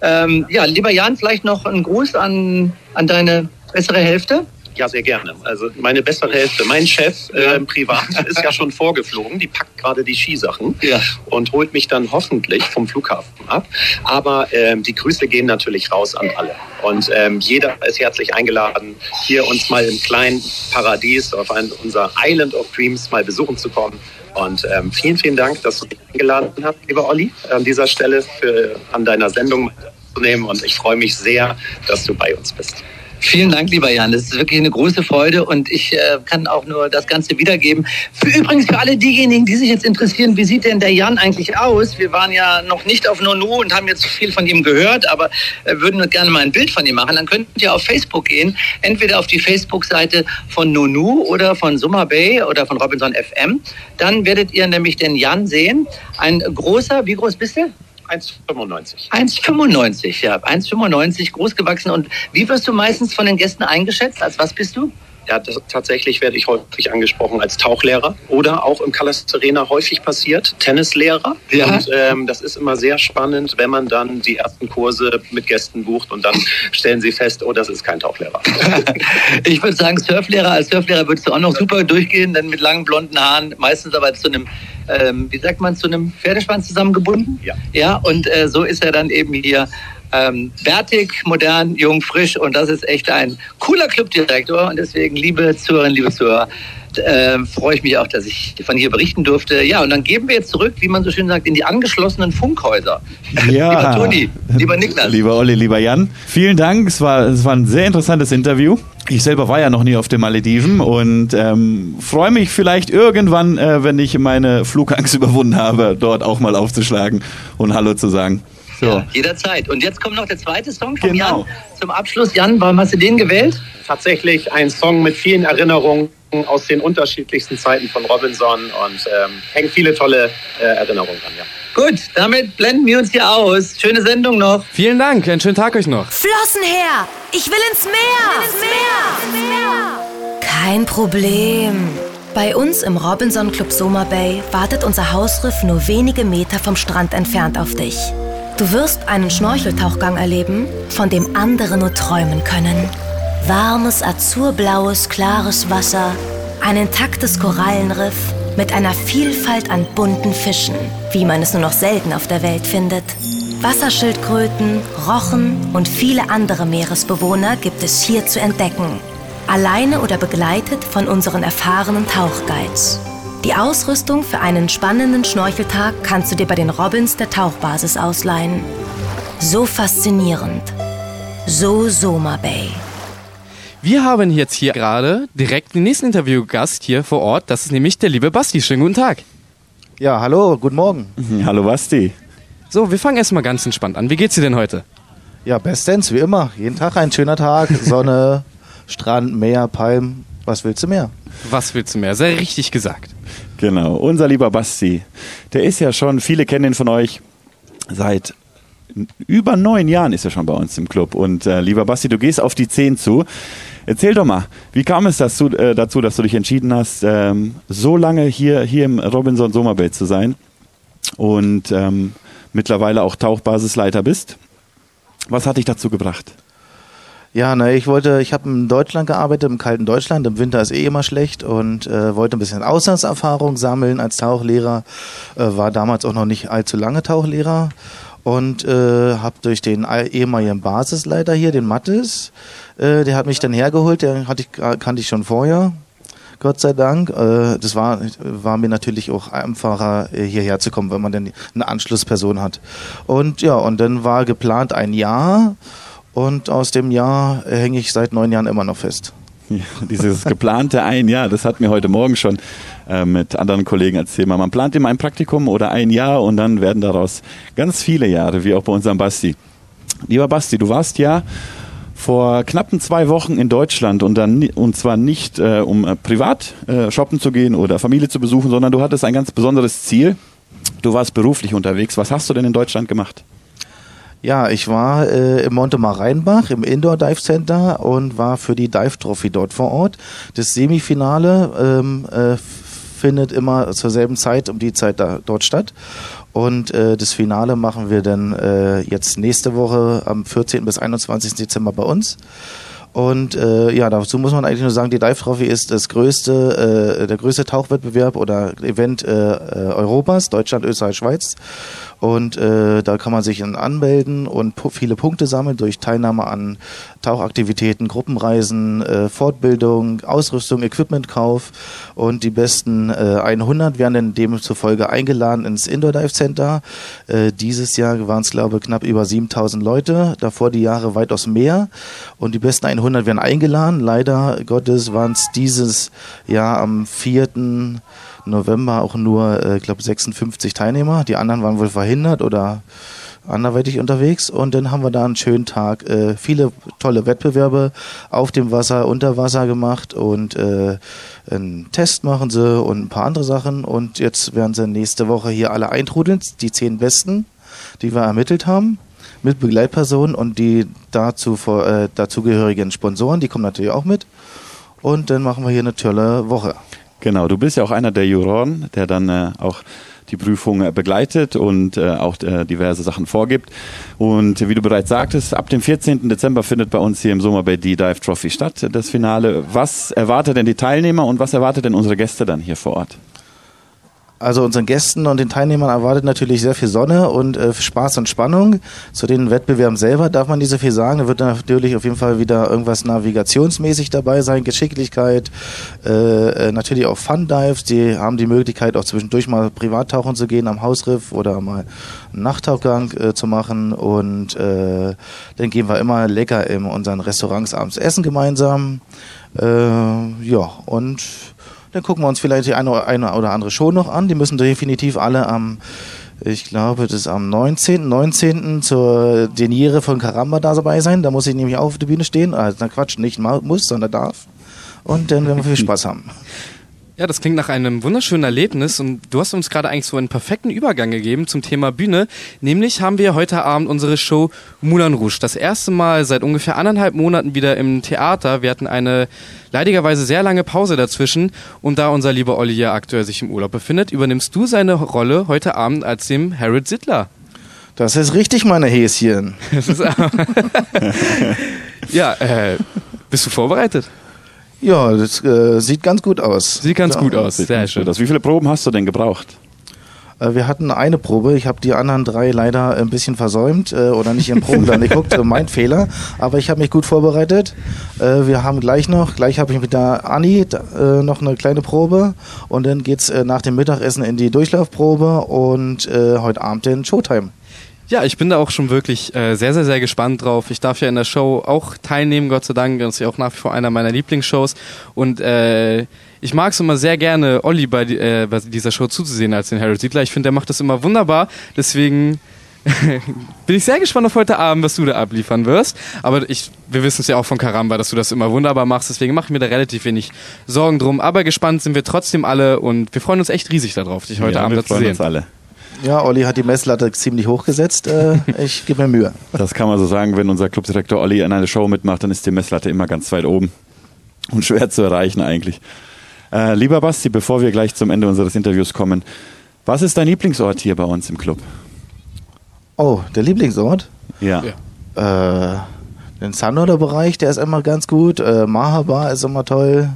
Ähm, ja, lieber Jan, vielleicht noch ein Gruß an, an deine bessere Hälfte. Ja, sehr gerne. Also meine bessere Hälfte, mein Chef äh, privat ist ja schon vorgeflogen. Die packt gerade die Skisachen ja. und holt mich dann hoffentlich vom Flughafen ab. Aber ähm, die Grüße gehen natürlich raus an alle. Und ähm, jeder ist herzlich eingeladen, hier uns mal im kleinen Paradies auf ein, unser Island of Dreams mal besuchen zu kommen. Und ähm, vielen, vielen Dank, dass du mich eingeladen hast, lieber Olli, an dieser Stelle für, an deiner Sendung zu nehmen. Und ich freue mich sehr, dass du bei uns bist. Vielen Dank, lieber Jan. Das ist wirklich eine große Freude und ich äh, kann auch nur das Ganze wiedergeben. Für, übrigens für alle diejenigen, die sich jetzt interessieren, wie sieht denn der Jan eigentlich aus? Wir waren ja noch nicht auf Nonu und haben jetzt viel von ihm gehört, aber äh, würden gerne mal ein Bild von ihm machen. Dann könnt ihr auf Facebook gehen, entweder auf die Facebook-Seite von Nonu oder von Summer Bay oder von Robinson FM. Dann werdet ihr nämlich den Jan sehen. Ein großer, wie groß bist du? 1,95. 1,95, ja. 1,95, groß gewachsen. Und wie wirst du meistens von den Gästen eingeschätzt? Als was bist du? Ja, das, tatsächlich werde ich häufig angesprochen als Tauchlehrer oder auch im Callas Arena häufig passiert, Tennislehrer. Ja. Und ähm, das ist immer sehr spannend, wenn man dann die ersten Kurse mit Gästen bucht und dann stellen sie fest, oh, das ist kein Tauchlehrer. ich würde sagen, Surflehrer, als Surflehrer würdest du auch noch super durchgehen, denn mit langen blonden Haaren, meistens aber zu einem ähm, wie sagt man, zu einem Pferdeschwanz zusammengebunden. Ja. Ja, und äh, so ist er dann eben hier ähm, wertig, modern, jung, frisch und das ist echt ein cooler Clubdirektor und deswegen, liebe Zuhörerinnen, liebe Zuhörer, äh, freue ich mich auch, dass ich von hier berichten durfte. Ja, und dann geben wir jetzt zurück, wie man so schön sagt, in die angeschlossenen Funkhäuser. Ja. lieber Toni, lieber Niklas. Lieber Olli, lieber Jan. Vielen Dank. Es war, es war ein sehr interessantes Interview. Ich selber war ja noch nie auf den Malediven und ähm, freue mich vielleicht irgendwann, äh, wenn ich meine Flugangst überwunden habe, dort auch mal aufzuschlagen und Hallo zu sagen. So. Ja, jederzeit. Und jetzt kommt noch der zweite Song von Genau. Jan zum Abschluss. Jan, warum hast du den gewählt? Tatsächlich ein Song mit vielen Erinnerungen aus den unterschiedlichsten Zeiten von Robinson und ähm, hängen viele tolle äh, Erinnerungen dran. Ja. Gut, damit blenden wir uns hier aus. Schöne Sendung noch. Vielen Dank, einen schönen Tag euch noch. Flossen her! Ich will ins Meer! Ins Meer! Kein Problem. Bei uns im Robinson Club Soma Bay wartet unser Hausriff nur wenige Meter vom Strand entfernt auf dich. Du wirst einen Schnorcheltauchgang erleben, von dem andere nur träumen können. Warmes, azurblaues, klares Wasser, ein intaktes Korallenriff mit einer Vielfalt an bunten Fischen, wie man es nur noch selten auf der Welt findet. Wasserschildkröten, Rochen und viele andere Meeresbewohner gibt es hier zu entdecken. Alleine oder begleitet von unseren erfahrenen Tauchguides. Die Ausrüstung für einen spannenden Schnorcheltag kannst du dir bei den Robins der Tauchbasis ausleihen. So faszinierend. So Soma Bay. Wir haben jetzt hier gerade direkt den nächsten Interviewgast hier vor Ort. Das ist nämlich der liebe Basti. Schönen guten Tag. Ja, hallo, guten Morgen. Hallo Basti. So, wir fangen erstmal ganz entspannt an. Wie geht's dir denn heute? Ja, bestens, wie immer. Jeden Tag ein schöner Tag, Sonne, Strand, Meer, Palmen. Was willst du mehr? Was willst du mehr? Sehr richtig gesagt. Genau, unser lieber Basti. Der ist ja schon, viele kennen ihn von euch seit über neun Jahren ist er schon bei uns im Club. Und äh, lieber Basti, du gehst auf die zehn zu. Erzähl doch mal, wie kam es dazu, äh, dazu dass du dich entschieden hast, ähm, so lange hier, hier im Robinson Sommerbay zu sein und ähm, mittlerweile auch Tauchbasisleiter bist? Was hat dich dazu gebracht? Ja, ne, ich wollte, ich habe in Deutschland gearbeitet, im kalten Deutschland. Im Winter ist eh immer schlecht und äh, wollte ein bisschen Auslandserfahrung sammeln als Tauchlehrer. Äh, war damals auch noch nicht allzu lange Tauchlehrer und äh, habe durch den ehemaligen Basisleiter hier, den Mattes, äh, der hat mich dann hergeholt. Der hatte ich, kannte ich schon vorher. Gott sei Dank. Äh, Das war, war mir natürlich auch einfacher, äh, hierher zu kommen, wenn man dann eine Anschlussperson hat. Und ja, und dann war geplant ein Jahr und aus dem Jahr hänge ich seit neun Jahren immer noch fest. Ja, dieses geplante ein Jahr, das hat mir heute Morgen schon äh, mit anderen Kollegen erzählt. Man plant immer ein Praktikum oder ein Jahr und dann werden daraus ganz viele Jahre, wie auch bei unserem Basti. Lieber Basti, du warst ja vor knappen zwei Wochen in Deutschland und dann und zwar nicht äh, um äh, privat äh, shoppen zu gehen oder Familie zu besuchen, sondern du hattest ein ganz besonderes Ziel. Du warst beruflich unterwegs. Was hast du denn in Deutschland gemacht? Ja, ich war äh, im Montemar Rheinbach im Indoor Dive Center und war für die Dive Trophy dort vor Ort. Das Semifinale ähm, äh, findet immer zur selben Zeit um die Zeit da, dort statt. Und äh, das Finale machen wir dann äh, jetzt nächste Woche am 14. bis 21. Dezember bei uns. Und äh, ja, dazu muss man eigentlich nur sagen, die Dive Trophy ist das größte, äh, der größte Tauchwettbewerb oder Event äh, äh, Europas, Deutschland, Österreich, Schweiz. Und äh, da kann man sich anmelden und viele Punkte sammeln durch Teilnahme an Tauchaktivitäten, Gruppenreisen, äh, Fortbildung, Ausrüstung, Equipmentkauf. Und die besten äh, 100 werden demzufolge eingeladen ins Indoor Dive Center. Äh, dieses Jahr waren es, glaube ich, knapp über 7000 Leute. Davor die Jahre weitaus mehr. Und die besten 100 werden eingeladen. Leider Gottes waren es dieses Jahr am 4. November auch nur, äh, glaube 56 Teilnehmer. Die anderen waren wohl verhindert oder anderweitig unterwegs. Und dann haben wir da einen schönen Tag, äh, viele tolle Wettbewerbe auf dem Wasser, unter Wasser gemacht und äh, einen Test machen sie und ein paar andere Sachen. Und jetzt werden sie nächste Woche hier alle eintrudeln, die zehn Besten, die wir ermittelt haben mit Begleitpersonen und die dazu äh, dazugehörigen Sponsoren, die kommen natürlich auch mit. Und dann machen wir hier eine tolle Woche. Genau, du bist ja auch einer der Juroren, der dann äh, auch die Prüfung äh, begleitet und äh, auch äh, diverse Sachen vorgibt. Und wie du bereits sagtest, ab dem 14. Dezember findet bei uns hier im Sommer bei die Dive Trophy statt, das Finale. Was erwartet denn die Teilnehmer und was erwartet denn unsere Gäste dann hier vor Ort? Also unseren Gästen und den Teilnehmern erwartet natürlich sehr viel Sonne und äh, Spaß und Spannung. Zu den Wettbewerben selber darf man nicht so viel sagen. Da wird natürlich auf jeden Fall wieder irgendwas navigationsmäßig dabei sein, Geschicklichkeit, äh, äh, natürlich auch Fun Dives. Die haben die Möglichkeit auch zwischendurch mal privat tauchen zu gehen am Hausriff oder mal einen Nachttauchgang äh, zu machen. Und äh, dann gehen wir immer lecker in unseren Restaurants abends essen gemeinsam. Äh, ja, und dann gucken wir uns vielleicht die eine, eine oder andere Show noch an. Die müssen definitiv alle am, ich glaube, das ist am 19. 19. zur Deniere von Karamba da dabei sein. Da muss ich nämlich auch auf der Bühne stehen. Also, na Quatsch, nicht muss, sondern darf. Und dann werden wir viel Spaß haben. Ja, das klingt nach einem wunderschönen Erlebnis und du hast uns gerade eigentlich so einen perfekten Übergang gegeben zum Thema Bühne. Nämlich haben wir heute Abend unsere Show Moulin Rouge. Das erste Mal seit ungefähr anderthalb Monaten wieder im Theater. Wir hatten eine leidigerweise sehr lange Pause dazwischen und da unser lieber Olli ja aktuell sich im Urlaub befindet, übernimmst du seine Rolle heute Abend als dem Harold Sittler. Das ist richtig, meine Häschen. ja, äh, bist du vorbereitet? Ja, das äh, sieht ganz gut aus. Sieht ganz ja, gut aus, sehr schön. Wie viele Proben hast du denn gebraucht? Äh, wir hatten eine Probe. Ich habe die anderen drei leider ein bisschen versäumt äh, oder nicht im Probenplan geguckt. mein Fehler. Aber ich habe mich gut vorbereitet. Äh, wir haben gleich noch, gleich habe ich mit der Anni äh, noch eine kleine Probe. Und dann geht's äh, nach dem Mittagessen in die Durchlaufprobe und äh, heute Abend in Showtime. Ja, ich bin da auch schon wirklich äh, sehr, sehr, sehr gespannt drauf. Ich darf ja in der Show auch teilnehmen, Gott sei Dank. Das ist ja auch nach wie vor einer meiner Lieblingsshows. Und äh, ich mag es immer sehr gerne, Olli bei, äh, bei dieser Show zuzusehen als den Harold Siedler. Ich finde, der macht das immer wunderbar. Deswegen bin ich sehr gespannt auf heute Abend, was du da abliefern wirst. Aber ich, wir wissen es ja auch von Karamba, dass du das immer wunderbar machst. Deswegen mache ich mir da relativ wenig Sorgen drum. Aber gespannt sind wir trotzdem alle und wir freuen uns echt riesig darauf, dich heute ja, Abend wir da zu sehen. uns alle. Ja, Olli hat die Messlatte ziemlich hochgesetzt. Äh, ich gebe mir Mühe. Das kann man so sagen, wenn unser Clubdirektor Olli in einer Show mitmacht, dann ist die Messlatte immer ganz weit oben und schwer zu erreichen eigentlich. Äh, lieber Basti, bevor wir gleich zum Ende unseres Interviews kommen, was ist dein Lieblingsort hier bei uns im Club? Oh, der Lieblingsort? Ja. Ja. Äh, den Sunnoder-Bereich, der ist immer ganz gut. Äh, Mahabar ist immer toll.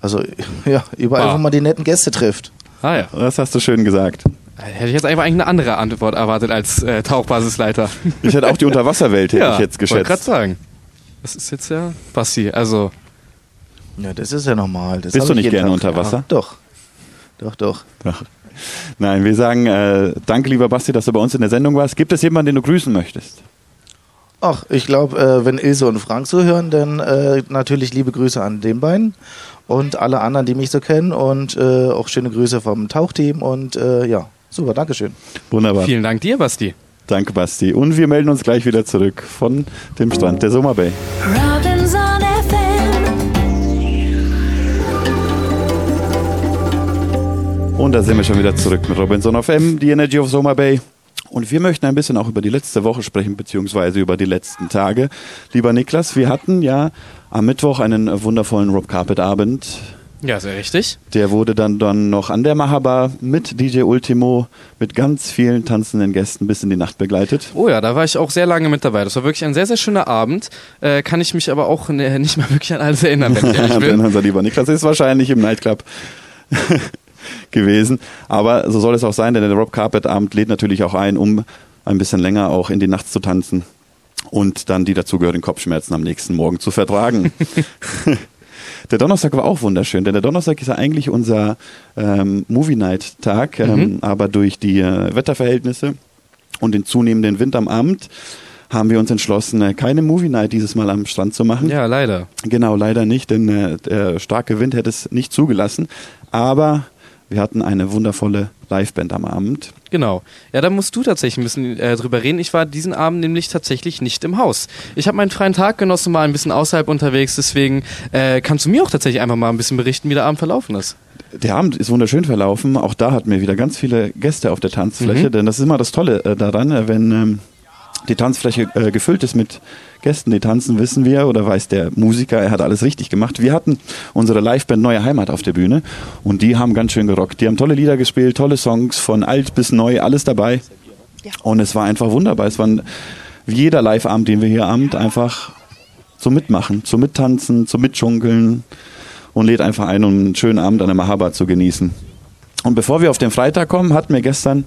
Also, ja, überall, Ah. wo man die netten Gäste trifft. Ah ja. Das hast du schön gesagt. Hätte ich jetzt einfach eigentlich eine andere Antwort erwartet als äh, Tauchbasisleiter. Ich hätte auch die Unterwasserwelt hätte ich jetzt wollte gerade geschätzt. sagen. Das ist jetzt ja Basti. Also, Ja, das ist ja normal. Das Bist du ich nicht gerne Tag. unter Wasser? Ja, doch. Doch, doch. Ach. Nein, wir sagen äh, danke, lieber Basti, dass du bei uns in der Sendung warst. Gibt es jemanden, den du grüßen möchtest? Ach, ich glaube, äh, wenn Ilse und Frank so hören, dann äh, natürlich liebe Grüße an den beiden und alle anderen, die mich so kennen und äh, auch schöne Grüße vom Tauchteam und äh, ja, super, Dankeschön. Wunderbar. vielen Dank dir, Basti. Danke, Basti. Und wir melden uns gleich wieder zurück von dem Strand der Summer Bay. Robinson FM. Und da sind wir schon wieder zurück mit Robinson of M, die Energy of Summer Bay. Und wir möchten ein bisschen auch über die letzte Woche sprechen, beziehungsweise über die letzten Tage. Lieber Niklas, wir hatten ja am Mittwoch einen wundervollen Rob Carpet Abend. Ja, sehr richtig. Der wurde dann, dann noch an der Mahaba mit DJ Ultimo, mit ganz vielen tanzenden Gästen bis in die Nacht begleitet. Oh ja, da war ich auch sehr lange mit dabei. Das war wirklich ein sehr, sehr schöner Abend. Äh, kann ich mich aber auch ne, nicht mehr wirklich an alles erinnern, wenn ich ehrlich bin. unser lieber Niklas ist wahrscheinlich im Nightclub gewesen. Aber so soll es auch sein, denn der Rob Carpet Abend lädt natürlich auch ein, um ein bisschen länger auch in die Nacht zu tanzen und dann die dazugehörigen Kopfschmerzen am nächsten Morgen zu vertragen. Der Donnerstag war auch wunderschön, denn der Donnerstag ist ja eigentlich unser ähm, Movie Night Tag, ähm, aber durch die äh, Wetterverhältnisse und den zunehmenden Wind am Abend haben wir uns entschlossen, äh, keine Movie Night dieses Mal am Strand zu machen. Ja, leider. Genau, leider nicht, denn äh, der starke Wind hätte es nicht zugelassen. Aber wir hatten eine wundervolle Liveband am Abend. Genau. Ja, da musst du tatsächlich ein bisschen äh, drüber reden. Ich war diesen Abend nämlich tatsächlich nicht im Haus. Ich habe meinen freien Tag genossen, war ein bisschen außerhalb unterwegs, deswegen äh, kannst du mir auch tatsächlich einfach mal ein bisschen berichten, wie der Abend verlaufen ist. Der Abend ist wunderschön verlaufen. Auch da hatten wir wieder ganz viele Gäste auf der Tanzfläche, denn das ist immer das Tolle äh, daran, äh, wenn ähm, die Tanzfläche äh, gefüllt ist mit Gästen, die tanzen, wissen wir oder weiß der Musiker, er hat alles richtig gemacht. Wir hatten unsere Liveband Neue Heimat auf der Bühne und die haben ganz schön gerockt. Die haben tolle Lieder gespielt, tolle Songs, von alt bis neu, alles dabei. Und es war einfach wunderbar. Es war wie jeder Live-Abend, den wir hier Abend einfach zum Mitmachen, zum Mittanzen, zum Mitschunkeln und lädt einfach ein, um einen schönen Abend an der Mahaba zu genießen. Und bevor wir auf den Freitag kommen, hatten wir gestern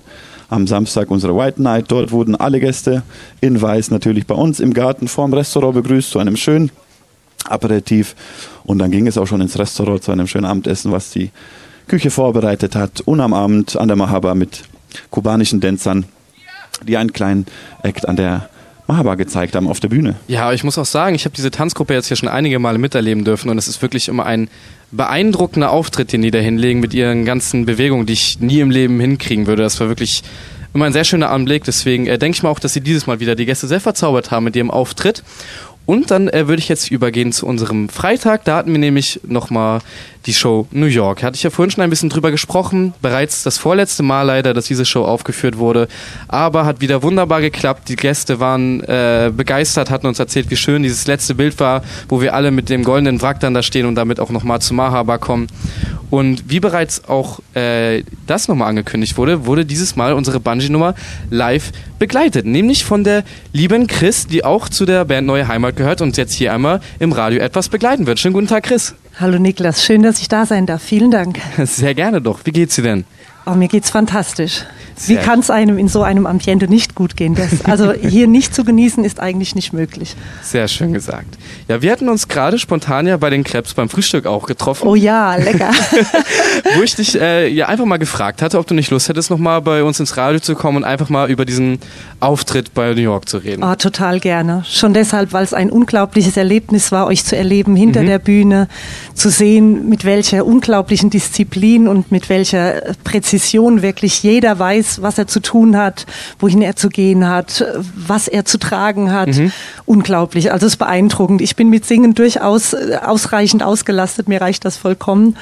am Samstag unsere White Night. Dort wurden alle Gäste in Weiß natürlich bei uns im Garten vorm Restaurant begrüßt zu einem schönen Aperitif. Und dann ging es auch schon ins Restaurant zu einem schönen Abendessen, was die Küche vorbereitet hat. Und am Abend an der Mahaba mit kubanischen Tänzern, die einen kleinen Act an der Mahaba gezeigt haben auf der Bühne. Ja, ich muss auch sagen, ich habe diese Tanzgruppe jetzt hier schon einige Male miterleben dürfen und es ist wirklich immer ein beeindruckender Auftritt, den die da hinlegen mit ihren ganzen Bewegungen, die ich nie im Leben hinkriegen würde. Das war wirklich immer ein sehr schöner Anblick. Deswegen äh, denke ich mal auch, dass sie dieses Mal wieder die Gäste sehr verzaubert haben mit ihrem Auftritt. Und dann äh, würde ich jetzt übergehen zu unserem Freitag. Da hatten wir nämlich nochmal die Show New York. Hatte ich ja vorhin schon ein bisschen drüber gesprochen. Bereits das vorletzte Mal leider, dass diese Show aufgeführt wurde. Aber hat wieder wunderbar geklappt. Die Gäste waren äh, begeistert, hatten uns erzählt, wie schön dieses letzte Bild war, wo wir alle mit dem goldenen Wrack dann da stehen und damit auch nochmal zu Mahaba kommen. Und wie bereits auch äh, das nochmal angekündigt wurde, wurde dieses Mal unsere Bungee-Nummer live begleitet. Nämlich von der lieben Chris, die auch zu der Band Neue Heimat gehört und jetzt hier einmal im Radio etwas begleiten wird. Schönen guten Tag, Chris. Hallo Niklas, schön, dass ich da sein darf. Vielen Dank. Sehr gerne doch. Wie geht's dir denn? Oh, mir geht's fantastisch. Wie kann es einem in so einem Ambiente nicht gut gehen? Das, also hier nicht zu genießen ist eigentlich nicht möglich. Sehr schön gesagt. Ja, wir hatten uns gerade spontan ja bei den Krebs beim Frühstück auch getroffen. Oh ja, lecker. Wo ich dich äh, ja einfach mal gefragt hatte, ob du nicht Lust hättest, nochmal bei uns ins Radio zu kommen und einfach mal über diesen Auftritt bei New York zu reden. Oh, total gerne. Schon deshalb, weil es ein unglaubliches Erlebnis war, euch zu erleben hinter mhm. der Bühne, zu sehen, mit welcher unglaublichen Disziplin und mit welcher Präzision wirklich jeder weiß, was er zu tun hat, wohin er zu gehen hat, was er zu tragen hat. Mhm. Unglaublich. Also es ist beeindruckend. Ich bin mit Singen durchaus äh, ausreichend ausgelastet. Mir reicht das vollkommen.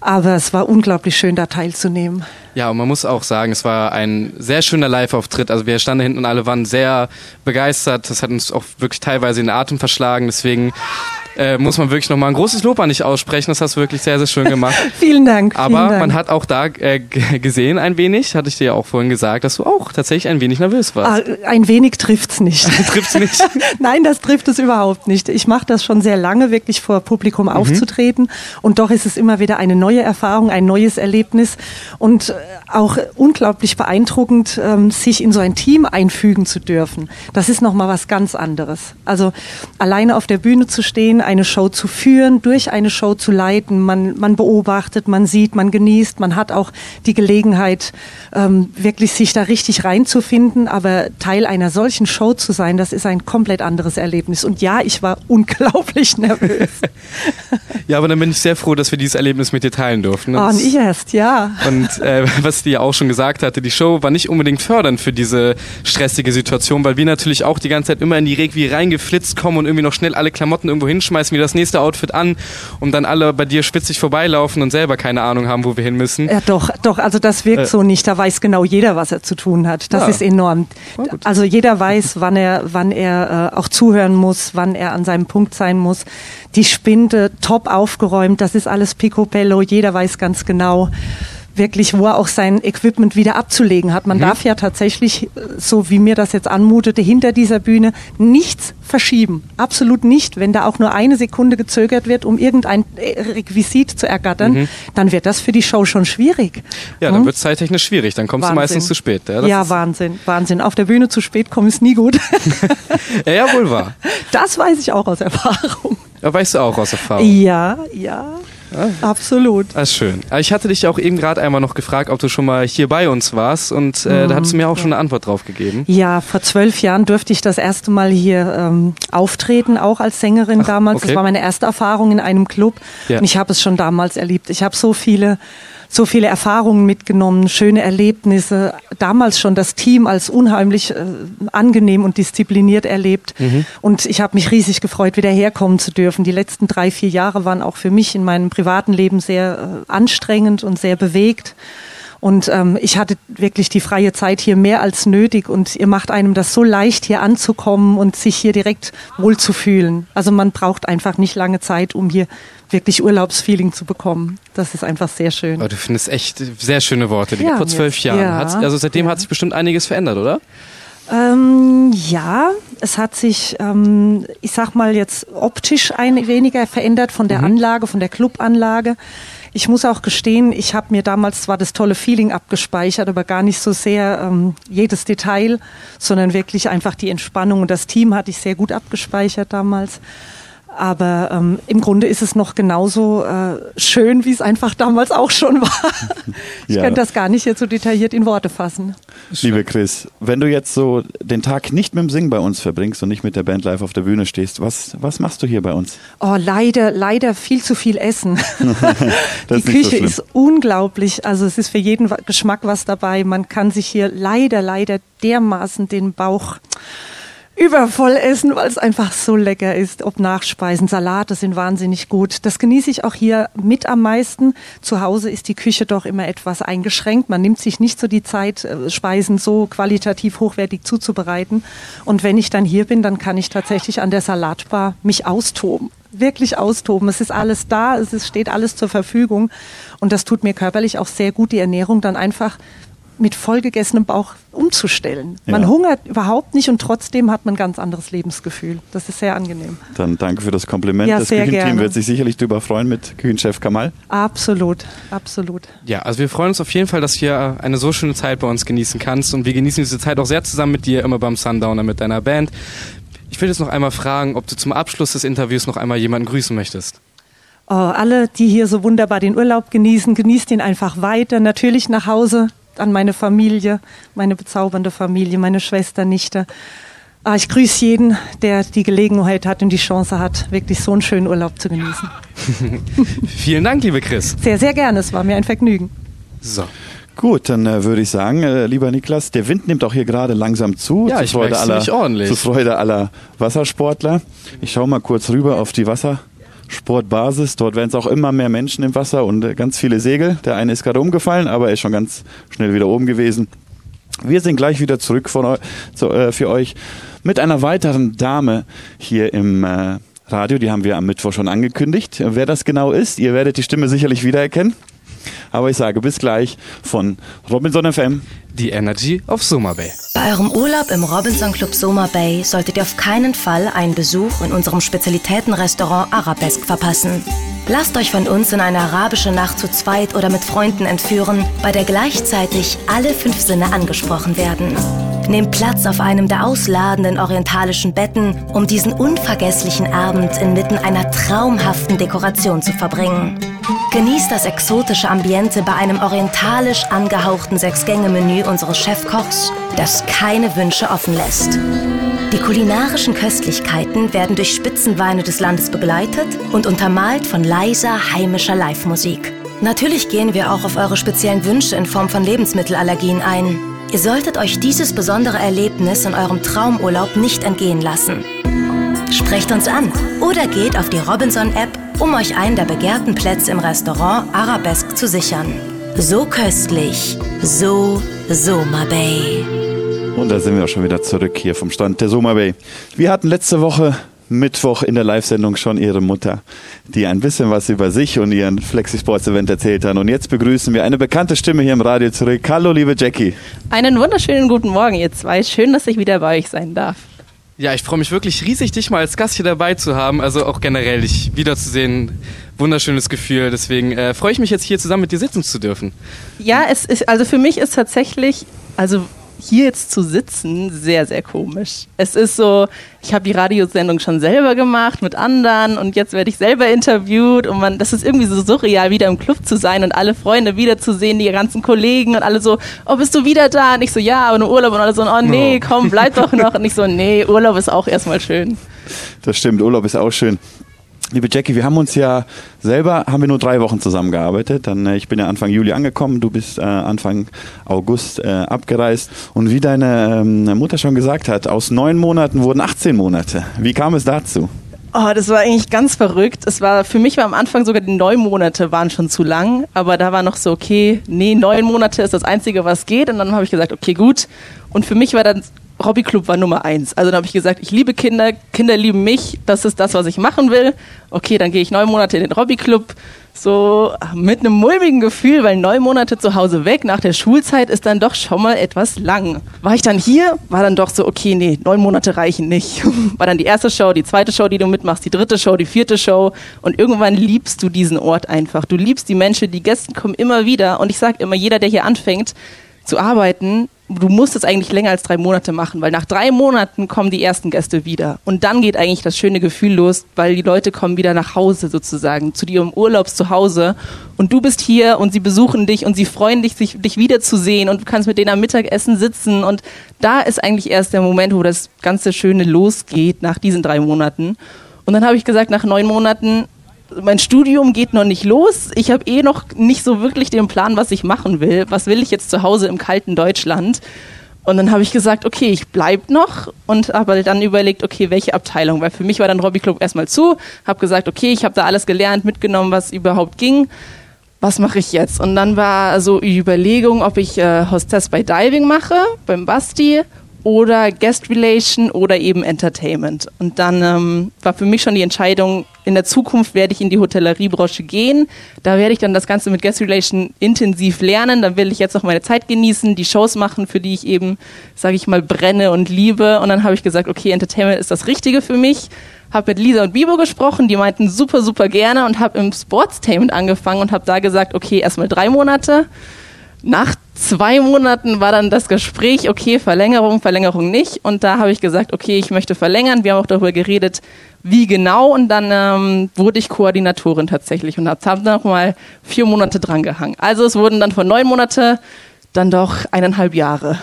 Aber es war unglaublich schön, da teilzunehmen. Ja, und man muss auch sagen, es war ein sehr schöner Live-Auftritt. Also wir standen hinten und alle waren sehr begeistert. Das hat uns auch wirklich teilweise in den Atem verschlagen. Deswegen äh, muss man wirklich nochmal ein großes Lob an dich aussprechen. Das hast du wirklich sehr, sehr schön gemacht. vielen Dank. Aber vielen Dank. man hat auch da äh, gesehen ein wenig, hatte ich dir ja auch vorhin gesagt, dass du auch tatsächlich ein wenig nervös warst. Ah, ein wenig trifft's nicht. trifft's nicht? Nein, das trifft es überhaupt nicht. Ich mache das schon sehr lange, wirklich vor Publikum mhm. aufzutreten. Und doch ist es immer wieder eine neue Erfahrung, ein neues Erlebnis und äh, auch unglaublich beeindruckend, ähm, sich in so ein Team einfügen zu dürfen. Das ist nochmal was ganz anderes. Also alleine auf der Bühne zu stehen, eine Show zu führen, durch eine Show zu leiten. Man, man beobachtet, man sieht, man genießt, man hat auch die Gelegenheit, ähm, wirklich sich da richtig reinzufinden. Aber Teil einer solchen Show zu sein, das ist ein komplett anderes Erlebnis. Und ja, ich war unglaublich nervös. ja, aber dann bin ich sehr froh, dass wir dieses Erlebnis mit dir teilen durften. Oh, und ich erst, ja. Und äh, was die ja auch schon gesagt hatte, die Show war nicht unbedingt fördernd für diese stressige Situation, weil wir natürlich auch die ganze Zeit immer in die Regie reingeflitzt kommen und irgendwie noch schnell alle Klamotten irgendwo hinschmeißen schmeißen wir das nächste Outfit an und dann alle bei dir schwitzig vorbeilaufen und selber keine Ahnung haben, wo wir hin müssen. Ja, doch, doch, also das wirkt äh. so nicht. Da weiß genau jeder, was er zu tun hat. Das ja. ist enorm. Also jeder weiß, wann er, wann er äh, auch zuhören muss, wann er an seinem Punkt sein muss. Die Spinde top aufgeräumt, das ist alles picobello. Jeder weiß ganz genau wirklich, wo er auch sein Equipment wieder abzulegen hat. Man mhm. darf ja tatsächlich, so wie mir das jetzt anmutete, hinter dieser Bühne nichts verschieben. Absolut nicht. Wenn da auch nur eine Sekunde gezögert wird, um irgendein äh, Requisit zu ergattern, mhm. dann wird das für die Show schon schwierig. Ja, dann hm? wird es zeittechnisch schwierig. Dann kommst Wahnsinn. du meistens zu spät. Ja, ja Wahnsinn, Wahnsinn. Auf der Bühne zu spät kommen ist nie gut. ja, ja, wohl wahr. Das weiß ich auch aus Erfahrung. Ja, weißt du auch aus Erfahrung. Ja, ja. Ah. Absolut. Das ist schön. Ich hatte dich auch eben gerade einmal noch gefragt, ob du schon mal hier bei uns warst und äh, mhm. da hattest du mir auch schon eine Antwort drauf gegeben. Ja, vor zwölf Jahren durfte ich das erste Mal hier ähm, auftreten, auch als Sängerin Ach, damals. Okay. Das war meine erste Erfahrung in einem Club ja. und ich habe es schon damals erlebt. Ich habe so viele so viele Erfahrungen mitgenommen, schöne Erlebnisse. Damals schon das Team als unheimlich äh, angenehm und diszipliniert erlebt. Mhm. Und ich habe mich riesig gefreut, wieder herkommen zu dürfen. Die letzten drei, vier Jahre waren auch für mich in meinem privaten Leben sehr äh, anstrengend und sehr bewegt. Und ähm, ich hatte wirklich die freie Zeit hier mehr als nötig und ihr macht einem das so leicht, hier anzukommen und sich hier direkt wohlzufühlen. Also man braucht einfach nicht lange Zeit, um hier wirklich Urlaubsfeeling zu bekommen. Das ist einfach sehr schön. Aber du findest echt sehr schöne Worte, die ja, vor zwölf Jahren. Ja, also seitdem ja. hat sich bestimmt einiges verändert, oder? Ähm, ja, es hat sich, ähm, ich sag mal jetzt optisch ein weniger verändert von der mhm. Anlage, von der Clubanlage. Ich muss auch gestehen, ich habe mir damals zwar das tolle Feeling abgespeichert, aber gar nicht so sehr ähm, jedes Detail, sondern wirklich einfach die Entspannung und das Team hatte ich sehr gut abgespeichert damals. Aber ähm, im Grunde ist es noch genauso äh, schön, wie es einfach damals auch schon war. ich ja. könnte das gar nicht jetzt so detailliert in Worte fassen. Liebe Chris, wenn du jetzt so den Tag nicht mit dem Singen bei uns verbringst und nicht mit der Band live auf der Bühne stehst, was, was machst du hier bei uns? Oh, leider, leider viel zu viel Essen. Die Küche so ist unglaublich. Also es ist für jeden Geschmack was dabei. Man kann sich hier leider, leider dermaßen den Bauch übervoll essen, weil es einfach so lecker ist. Ob Nachspeisen, Salate sind wahnsinnig gut. Das genieße ich auch hier mit am meisten. Zu Hause ist die Küche doch immer etwas eingeschränkt. Man nimmt sich nicht so die Zeit, äh, Speisen so qualitativ hochwertig zuzubereiten. Und wenn ich dann hier bin, dann kann ich tatsächlich an der Salatbar mich austoben wirklich austoben. Es ist alles da, es steht alles zur Verfügung und das tut mir körperlich auch sehr gut, die Ernährung dann einfach mit vollgegessenem Bauch umzustellen. Ja. Man hungert überhaupt nicht und trotzdem hat man ein ganz anderes Lebensgefühl. Das ist sehr angenehm. Dann danke für das Kompliment. Ja, das Küchenteam wird sich sicherlich darüber freuen mit Küchenchef Kamal. Absolut, absolut. Ja, also wir freuen uns auf jeden Fall, dass du hier eine so schöne Zeit bei uns genießen kannst und wir genießen diese Zeit auch sehr zusammen mit dir, immer beim Sundowner mit deiner Band. Ich will jetzt noch einmal fragen, ob du zum Abschluss des Interviews noch einmal jemanden grüßen möchtest. Oh, alle, die hier so wunderbar den Urlaub genießen, genießt ihn einfach weiter. Natürlich nach Hause an meine Familie, meine bezaubernde Familie, meine Schwester, Nichte. Ah, ich grüße jeden, der die Gelegenheit hat und die Chance hat, wirklich so einen schönen Urlaub zu genießen. Vielen Dank, liebe Chris. Sehr, sehr gerne. Es war mir ein Vergnügen. So. Gut, dann äh, würde ich sagen, äh, lieber Niklas, der Wind nimmt auch hier gerade langsam zu. Ja, ich Freude aller, ordentlich. Zu Freude aller Wassersportler. Ich schaue mal kurz rüber auf die Wasser. Sportbasis. Dort werden es auch immer mehr Menschen im Wasser und äh, ganz viele Segel. Der eine ist gerade umgefallen, aber er ist schon ganz schnell wieder oben gewesen. Wir sind gleich wieder zurück von, zu, äh, für euch mit einer weiteren Dame hier im äh, Radio. Die haben wir am Mittwoch schon angekündigt. Wer das genau ist, ihr werdet die Stimme sicherlich wiedererkennen. Aber ich sage bis gleich von Robinson FM. Die Energy of Soma Bay. Bei eurem Urlaub im Robinson Club Soma Bay solltet ihr auf keinen Fall einen Besuch in unserem Spezialitätenrestaurant Arabesque verpassen. Lasst euch von uns in eine arabische Nacht zu zweit oder mit Freunden entführen, bei der gleichzeitig alle fünf Sinne angesprochen werden. Nehmt Platz auf einem der ausladenden orientalischen Betten, um diesen unvergesslichen Abend inmitten einer traumhaften Dekoration zu verbringen. Genießt das exotische Ambiente bei einem orientalisch angehauchten Sechs-Gänge-Menü unseres Chefkochs, das keine Wünsche offen lässt. Die kulinarischen Köstlichkeiten werden durch Spitzenweine des Landes begleitet und untermalt von leiser heimischer Live-Musik. Natürlich gehen wir auch auf eure speziellen Wünsche in Form von Lebensmittelallergien ein. Ihr solltet euch dieses besondere Erlebnis in eurem Traumurlaub nicht entgehen lassen. Sprecht uns an oder geht auf die Robinson-App, um euch einen der begehrten Plätze im Restaurant Arabesque zu sichern. So köstlich, so Soma Bay. Und da sind wir auch schon wieder zurück hier vom Stand der Soma Bay. Wir hatten letzte Woche Mittwoch in der Live-Sendung schon ihre Mutter, die ein bisschen was über sich und ihren Flexi-Sports-Event erzählt hat. Und jetzt begrüßen wir eine bekannte Stimme hier im Radio zurück. Hallo, liebe Jackie. Einen wunderschönen guten Morgen, ihr zwei. Schön, dass ich wieder bei euch sein darf. Ja, ich freue mich wirklich riesig, dich mal als Gast hier dabei zu haben. Also auch generell dich wiederzusehen. Wunderschönes Gefühl. Deswegen äh, freue ich mich jetzt hier zusammen mit dir sitzen zu dürfen. Ja, es ist, also für mich ist tatsächlich, also hier jetzt zu sitzen, sehr, sehr komisch. Es ist so, ich habe die Radiosendung schon selber gemacht mit anderen und jetzt werde ich selber interviewt und man, das ist irgendwie so surreal, wieder im Club zu sein und alle Freunde wiederzusehen, die ganzen Kollegen und alle so, oh, bist du wieder da? Und ich so, ja, aber nur Urlaub und alle so, oh nee, komm, bleib doch noch. Und ich so, nee, Urlaub ist auch erstmal schön. Das stimmt, Urlaub ist auch schön. Liebe Jackie, wir haben uns ja selber, haben wir nur drei Wochen zusammengearbeitet. Dann, äh, ich bin ja Anfang Juli angekommen, du bist äh, Anfang August äh, abgereist. Und wie deine ähm, Mutter schon gesagt hat, aus neun Monaten wurden 18 Monate. Wie kam es dazu? Oh, das war eigentlich ganz verrückt. Es war für mich war am Anfang sogar die neun Monate waren schon zu lang, aber da war noch so okay, nee, neun Monate ist das einzige, was geht. Und dann habe ich gesagt, okay, gut. Und für mich war dann Hobbyclub war Nummer eins. Also dann habe ich gesagt, ich liebe Kinder, Kinder lieben mich, das ist das, was ich machen will. Okay, dann gehe ich neun Monate in den Hobbyclub. so mit einem mulmigen Gefühl, weil neun Monate zu Hause weg nach der Schulzeit ist dann doch schon mal etwas lang. War ich dann hier, war dann doch so, okay, nee, neun Monate reichen nicht. War dann die erste Show, die zweite Show, die du mitmachst, die dritte Show, die vierte Show und irgendwann liebst du diesen Ort einfach. Du liebst die Menschen, die Gäste kommen immer wieder und ich sage immer, jeder, der hier anfängt zu arbeiten, du musst es eigentlich länger als drei Monate machen, weil nach drei Monaten kommen die ersten Gäste wieder. Und dann geht eigentlich das schöne Gefühl los, weil die Leute kommen wieder nach Hause sozusagen, zu dir im Urlaubs zu Hause. Und du bist hier und sie besuchen dich und sie freuen dich, sich, dich wiederzusehen und du kannst mit denen am Mittagessen sitzen. Und da ist eigentlich erst der Moment, wo das ganze Schöne losgeht nach diesen drei Monaten. Und dann habe ich gesagt, nach neun Monaten, mein Studium geht noch nicht los. Ich habe eh noch nicht so wirklich den Plan, was ich machen will. Was will ich jetzt zu Hause im kalten Deutschland? Und dann habe ich gesagt, okay, ich bleib noch und habe dann überlegt, okay, welche Abteilung, weil für mich war dann Hobby Club erstmal zu, habe gesagt, okay, ich habe da alles gelernt, mitgenommen, was überhaupt ging. Was mache ich jetzt? Und dann war so die Überlegung, ob ich äh, Hostess bei Diving mache, beim Basti oder Guest Relation oder eben Entertainment. Und dann ähm, war für mich schon die Entscheidung, in der Zukunft werde ich in die Hotelleriebranche gehen. Da werde ich dann das Ganze mit Guest Relation intensiv lernen. Da will ich jetzt noch meine Zeit genießen, die Shows machen, für die ich eben, sage ich mal, brenne und liebe. Und dann habe ich gesagt, okay, Entertainment ist das Richtige für mich. Habe mit Lisa und Bibo gesprochen, die meinten super, super gerne und habe im Sportstainment angefangen und habe da gesagt, okay, erstmal drei Monate nach zwei Monaten war dann das Gespräch, okay, Verlängerung, Verlängerung nicht. Und da habe ich gesagt, okay, ich möchte verlängern. Wir haben auch darüber geredet, wie genau. Und dann ähm, wurde ich Koordinatorin tatsächlich und habe dann noch mal vier Monate dran gehangen. Also es wurden dann von neun Monate dann doch eineinhalb Jahre.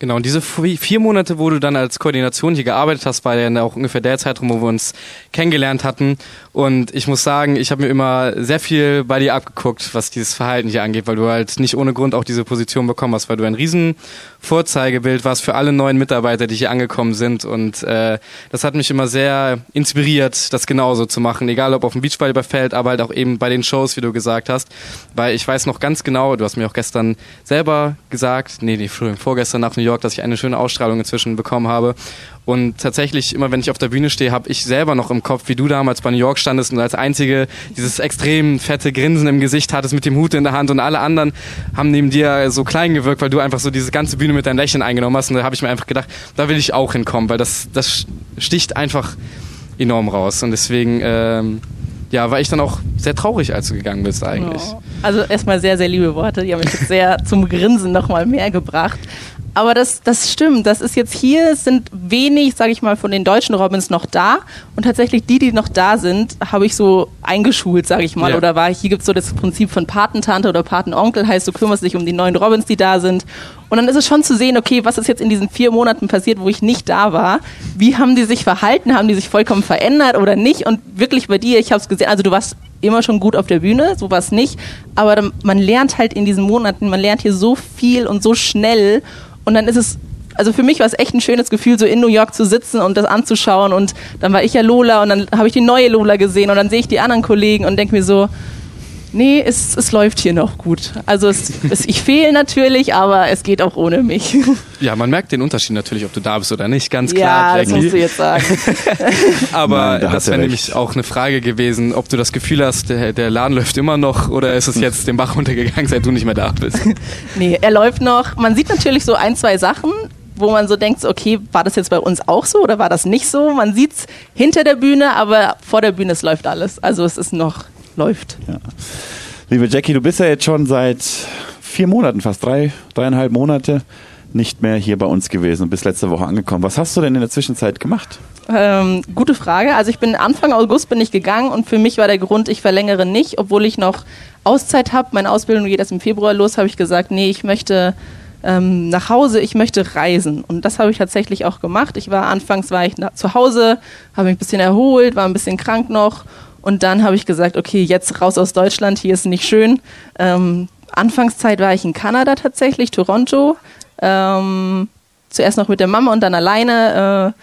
Genau, und diese vier Monate, wo du dann als Koordination hier gearbeitet hast, war ja auch ungefähr der Zeitraum, wo wir uns kennengelernt hatten. Und ich muss sagen, ich habe mir immer sehr viel bei dir abgeguckt, was dieses Verhalten hier angeht, weil du halt nicht ohne Grund auch diese Position bekommen hast, weil du ein riesen Vorzeigebild warst für alle neuen Mitarbeiter, die hier angekommen sind. Und äh, das hat mich immer sehr inspiriert, das genauso zu machen, egal ob auf dem Beachvolleyballfeld, aber halt auch eben bei den Shows, wie du gesagt hast. Weil ich weiß noch ganz genau, du hast mir auch gestern selber gesagt, nee, nee, vorgestern nach New York, dass ich eine schöne Ausstrahlung inzwischen bekommen habe. Und tatsächlich, immer wenn ich auf der Bühne stehe, habe ich selber noch im Kopf, wie du damals bei New York standest und als Einzige dieses extrem fette Grinsen im Gesicht hattest mit dem Hut in der Hand und alle anderen haben neben dir so klein gewirkt, weil du einfach so diese ganze Bühne mit deinem Lächeln eingenommen hast. Und da habe ich mir einfach gedacht, da will ich auch hinkommen, weil das, das sticht einfach enorm raus. Und deswegen ähm, ja, war ich dann auch sehr traurig, als du gegangen bist eigentlich. Oh. Also erstmal sehr, sehr liebe Worte, die haben mich sehr zum Grinsen nochmal mehr gebracht. Aber das, das stimmt. Das ist jetzt hier, sind wenig, sage ich mal, von den deutschen Robins noch da. Und tatsächlich die, die noch da sind, habe ich so eingeschult, sage ich mal. Ja. Oder war hier gibt es so das Prinzip von Patentante oder Patenonkel, heißt du kümmerst dich um die neuen Robins, die da sind. Und dann ist es schon zu sehen, okay, was ist jetzt in diesen vier Monaten passiert, wo ich nicht da war? Wie haben die sich verhalten? Haben die sich vollkommen verändert oder nicht? Und wirklich bei dir, ich habe es gesehen, also du warst immer schon gut auf der Bühne, so war es nicht. Aber man lernt halt in diesen Monaten, man lernt hier so viel und so schnell. Und dann ist es, also für mich war es echt ein schönes Gefühl, so in New York zu sitzen und das anzuschauen. Und dann war ich ja Lola und dann habe ich die neue Lola gesehen und dann sehe ich die anderen Kollegen und denke mir so, nee, es, es läuft hier noch gut. Also es, es, ich fehle natürlich, aber es geht auch ohne mich. Ja, man merkt den Unterschied natürlich, ob du da bist oder nicht, ganz klar. Ja, das musst du jetzt sagen. aber Nein, da das wäre nämlich auch eine Frage gewesen, ob du das Gefühl hast, der, der Laden läuft immer noch oder ist es jetzt den Bach runtergegangen, seit du nicht mehr da bist? nee, er läuft noch. Man sieht natürlich so ein, zwei Sachen, wo man so denkt, okay, war das jetzt bei uns auch so oder war das nicht so? Man sieht es hinter der Bühne, aber vor der Bühne es läuft alles. Also es ist noch läuft. Ja. Liebe Jackie, du bist ja jetzt schon seit vier Monaten, fast drei, dreieinhalb Monate nicht mehr hier bei uns gewesen und bist letzte Woche angekommen. Was hast du denn in der Zwischenzeit gemacht? Ähm, gute Frage. Also ich bin Anfang August bin ich gegangen und für mich war der Grund, ich verlängere nicht, obwohl ich noch Auszeit habe. Meine Ausbildung geht erst im Februar los, habe ich gesagt, nee, ich möchte ähm, nach Hause, ich möchte reisen. Und das habe ich tatsächlich auch gemacht. Ich war anfangs war ich zu Hause, habe mich ein bisschen erholt, war ein bisschen krank noch und dann habe ich gesagt, okay, jetzt raus aus Deutschland, hier ist nicht schön. Ähm, Anfangszeit war ich in Kanada tatsächlich, Toronto. Ähm, zuerst noch mit der Mama und dann alleine. Äh,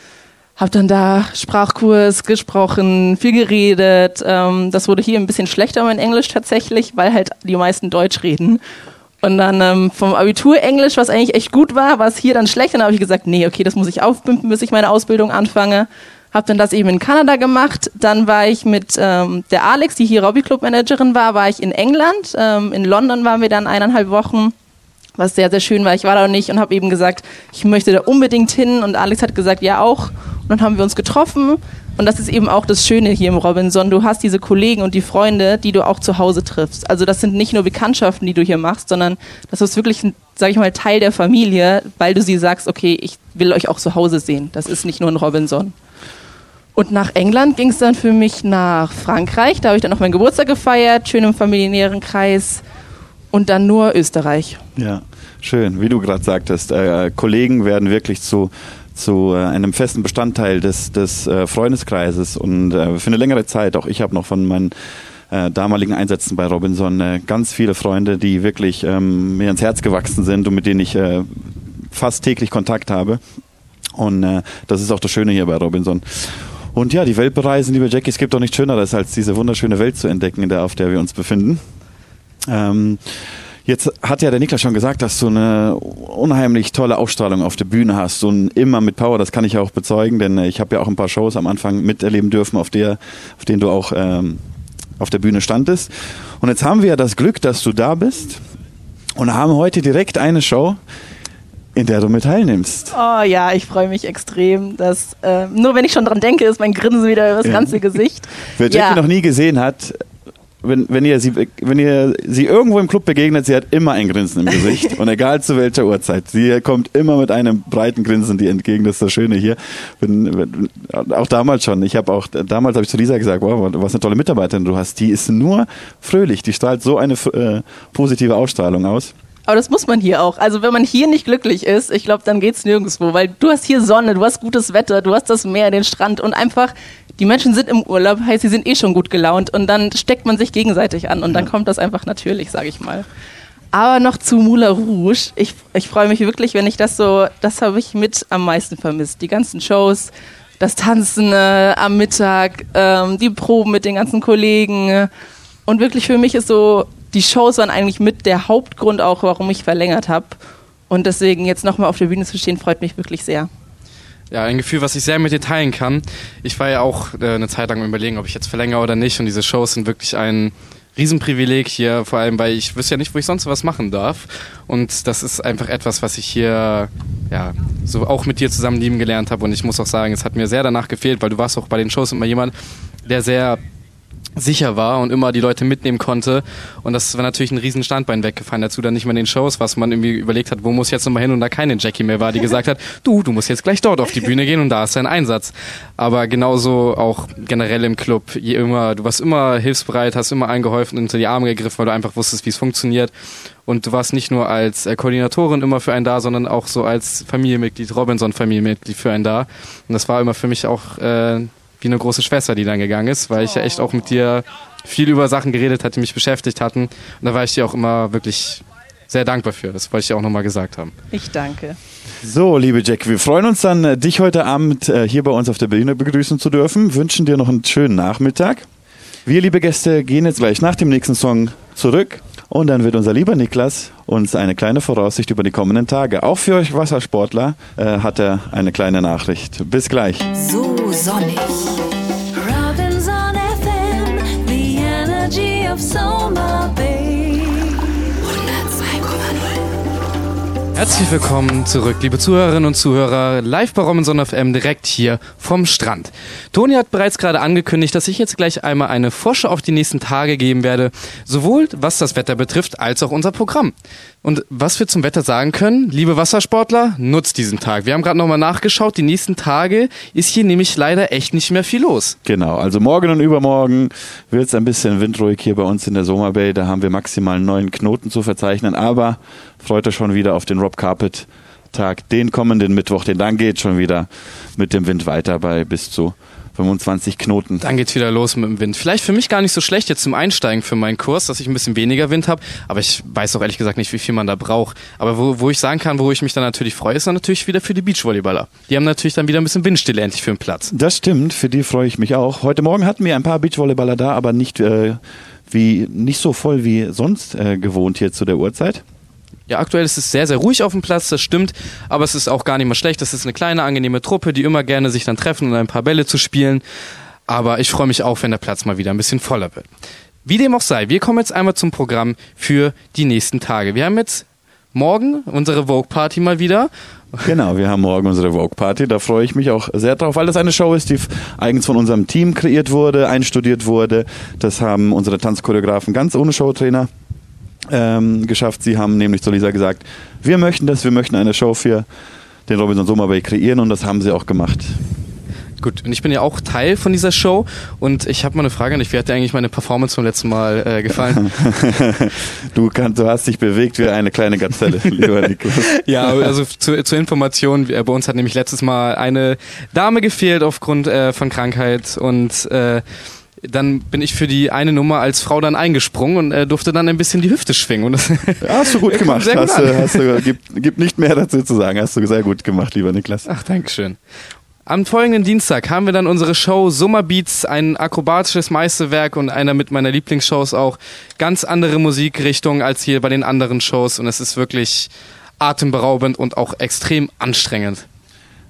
habe dann da Sprachkurs gesprochen, viel geredet. Ähm, das wurde hier ein bisschen schlechter mein Englisch tatsächlich, weil halt die meisten Deutsch reden. Und dann ähm, vom Abitur Englisch, was eigentlich echt gut war, war es hier dann schlecht. Dann habe ich gesagt, nee, okay, das muss ich aufpimpen, bis ich meine Ausbildung anfange habe dann das eben in Kanada gemacht. Dann war ich mit ähm, der Alex, die hier Hobby Club Managerin war, war ich in England. Ähm, in London waren wir dann eineinhalb Wochen, was sehr, sehr schön war. Ich war da nicht und habe eben gesagt, ich möchte da unbedingt hin. Und Alex hat gesagt, ja auch. Und dann haben wir uns getroffen. Und das ist eben auch das Schöne hier im Robinson. Du hast diese Kollegen und die Freunde, die du auch zu Hause triffst. Also das sind nicht nur Bekanntschaften, die du hier machst, sondern das ist wirklich, sag ich mal, Teil der Familie, weil du sie sagst, okay, ich will euch auch zu Hause sehen. Das ist nicht nur ein Robinson. Und nach England ging es dann für mich nach Frankreich. Da habe ich dann noch meinen Geburtstag gefeiert, schön im familiären Kreis. Und dann nur Österreich. Ja, schön. Wie du gerade sagtest, äh, Kollegen werden wirklich zu, zu äh, einem festen Bestandteil des, des äh, Freundeskreises. Und äh, für eine längere Zeit, auch ich habe noch von meinen äh, damaligen Einsätzen bei Robinson äh, ganz viele Freunde, die wirklich ähm, mir ins Herz gewachsen sind und mit denen ich fast täglich Kontakt habe. Und das ist auch das Schöne hier bei Robinson. Und ja, die Welt bereisen, liebe Jackie, es gibt doch nichts Schöneres, als diese wunderschöne Welt zu entdecken, der, auf der wir uns befinden. Ähm, Jetzt hat ja der Niklas schon gesagt, dass du eine unheimlich tolle Ausstrahlung auf der Bühne hast und immer mit Power, das kann ich ja auch bezeugen, denn ich habe ja auch ein paar Shows am Anfang miterleben dürfen, auf, der, auf denen du auch ähm, auf der Bühne standest. Und jetzt haben wir ja das Glück, dass du da bist und haben heute direkt eine Show, in der du mit teilnimmst. Oh ja, ich freue mich extrem. Dass, äh, nur wenn ich schon dran denke, ist mein Grinsen wieder über das ja. ganze Gesicht. Wer Jackie ja. noch nie gesehen hat, wenn, wenn, ihr sie, wenn ihr sie irgendwo im Club begegnet, sie hat immer ein Grinsen im Gesicht und egal zu welcher Uhrzeit. Sie kommt immer mit einem breiten Grinsen die entgegen. Das ist das Schöne hier. Wenn, wenn, auch damals schon. Ich habe auch damals habe ich zu Lisa gesagt, wow, was eine tolle Mitarbeiterin du hast. Die ist nur fröhlich. Die strahlt so eine äh, positive Ausstrahlung aus. Aber das muss man hier auch. Also wenn man hier nicht glücklich ist, ich glaube, dann geht's nirgendwo, weil du hast hier Sonne, du hast gutes Wetter, du hast das Meer, den Strand und einfach die Menschen sind im Urlaub, heißt, sie sind eh schon gut gelaunt und dann steckt man sich gegenseitig an und dann kommt das einfach natürlich, sage ich mal. Aber noch zu Moulin Rouge. Ich, ich freue mich wirklich, wenn ich das so, das habe ich mit am meisten vermisst. Die ganzen Shows, das Tanzen äh, am Mittag, ähm, die Proben mit den ganzen Kollegen. Und wirklich für mich ist so die Shows waren eigentlich mit der Hauptgrund auch, warum ich verlängert habe. Und deswegen jetzt nochmal auf der Bühne zu stehen, freut mich wirklich sehr. Ja, ein Gefühl, was ich sehr mit dir teilen kann. Ich war ja auch äh, eine Zeit lang überlegen, ob ich jetzt verlängere oder nicht. Und diese Shows sind wirklich ein Riesenprivileg hier, vor allem, weil ich wüsste ja nicht, wo ich sonst was machen darf. Und das ist einfach etwas, was ich hier ja so auch mit dir zusammen lieben gelernt habe. Und ich muss auch sagen, es hat mir sehr danach gefehlt, weil du warst auch bei den Shows immer jemand, der sehr sicher war und immer die Leute mitnehmen konnte. Und das war natürlich ein riesen Standbein weggefallen. Dazu dann nicht mehr in den Shows, was man irgendwie überlegt hat, wo muss jetzt nochmal hin und da keine Jackie mehr war, die gesagt hat, du, du musst jetzt gleich dort auf die Bühne gehen und da ist dein Einsatz. Aber genauso auch generell im Club, je immer, du warst immer hilfsbereit, hast immer eingeholfen, unter die Arme gegriffen, weil du einfach wusstest, wie es funktioniert. Und du warst nicht nur als äh, Koordinatorin immer für einen da, sondern auch so als Familienmitglied, Robinson-Familienmitglied für einen da. Und das war immer für mich auch äh, wie eine große Schwester, die dann gegangen ist, weil ich ja echt auch mit dir viel über Sachen geredet hatte, die mich beschäftigt hatten. Und da war ich dir auch immer wirklich sehr dankbar für. Das wollte ich dir auch nochmal gesagt haben. Ich danke. So, liebe Jack, wir freuen uns dann, äh, dich heute Abend äh, hier bei uns auf der Bühne begrüßen zu dürfen. Wünschen dir noch einen schönen Nachmittag. Wir, liebe Gäste, gehen jetzt gleich nach dem nächsten Song zurück und dann wird unser lieber Niklas uns eine kleine Voraussicht über die kommenden Tage. Auch für euch Wassersportler äh, hat er eine kleine Nachricht. Bis gleich. So sonnig. Robinson FM, the energy of Soma Bay. Herzlich willkommen zurück, liebe Zuhörerinnen und Zuhörer, live bei Robinson FM direkt hier vom Strand. Toni hat bereits gerade angekündigt, dass ich jetzt gleich einmal eine Vorschau auf die nächsten Tage geben werde, sowohl was das Wetter betrifft, als auch unser Programm. Und was wir zum Wetter sagen können, liebe Wassersportler, nutzt diesen Tag. Wir haben gerade nochmal nachgeschaut, die nächsten Tage ist hier nämlich leider echt nicht mehr viel los. Genau, also morgen und übermorgen wird es ein bisschen windruhig hier bei uns in der Sommer Bay. Da haben wir maximal neun Knoten zu verzeichnen, aber freut euch schon wieder auf den Rob Carpet Tag, den kommenden Mittwoch, denn dann geht schon wieder mit dem Wind weiter bei bis zu 25 Knoten. Dann geht's wieder los mit dem Wind. Vielleicht für mich gar nicht so schlecht jetzt zum Einsteigen für meinen Kurs, dass ich ein bisschen weniger Wind habe, aber ich weiß auch ehrlich gesagt nicht, wie viel man da braucht. Aber wo, wo ich sagen kann, wo ich mich dann natürlich freue, ist dann natürlich wieder für die Beachvolleyballer. Die haben natürlich dann wieder ein bisschen Windstille endlich für den Platz. Das stimmt, für die freue ich mich auch. Heute Morgen hatten wir ein paar Beachvolleyballer da, aber nicht äh, wie nicht so voll wie sonst äh, gewohnt hier zu der Uhrzeit. Ja, aktuell ist es sehr, sehr ruhig auf dem Platz, das stimmt, aber es ist auch gar nicht mal schlecht. Das ist eine kleine, angenehme Truppe, die immer gerne sich dann treffen, um ein paar Bälle zu spielen. Aber ich freue mich auch, wenn der Platz mal wieder ein bisschen voller wird. Wie dem auch sei, wir kommen jetzt einmal zum Programm für die nächsten Tage. Wir haben jetzt morgen unsere Vogue Party mal wieder. Genau, wir haben morgen unsere Vogue Party. Da freue ich mich auch sehr drauf, weil das eine Show ist, die eigens von unserem Team kreiert wurde, einstudiert wurde. Das haben unsere Tanzchoreografen ganz ohne Showtrainer ähm, geschafft. Sie haben nämlich zu Lisa gesagt, wir möchten das, wir möchten eine Show für den Robinson Sommer Bay kreieren und das haben sie auch gemacht. Gut, und ich bin ja auch Teil von dieser Show und ich habe mal eine Frage an dich. Wie hat dir eigentlich meine Performance vom letzten Mal äh, gefallen? du, kann, du hast dich bewegt wie eine kleine Gazelle, lieber Niklas. ja, also zu, zur Information, bei uns hat nämlich letztes Mal eine Dame gefehlt aufgrund äh, von Krankheit und äh, dann bin ich für die eine Nummer als Frau dann eingesprungen und äh, durfte dann ein bisschen die Hüfte schwingen. Und das ja, hast du gut gemacht. Gut hast, du, hast du, gibt, gibt nicht mehr dazu zu sagen. Hast du sehr gut gemacht, lieber Niklas. Ach, Dankeschön. Am folgenden Dienstag haben wir dann unsere Show Sommerbeats, ein akrobatisches Meisterwerk und einer mit meiner Lieblingsshows auch ganz andere Musikrichtung als hier bei den anderen Shows und es ist wirklich atemberaubend und auch extrem anstrengend.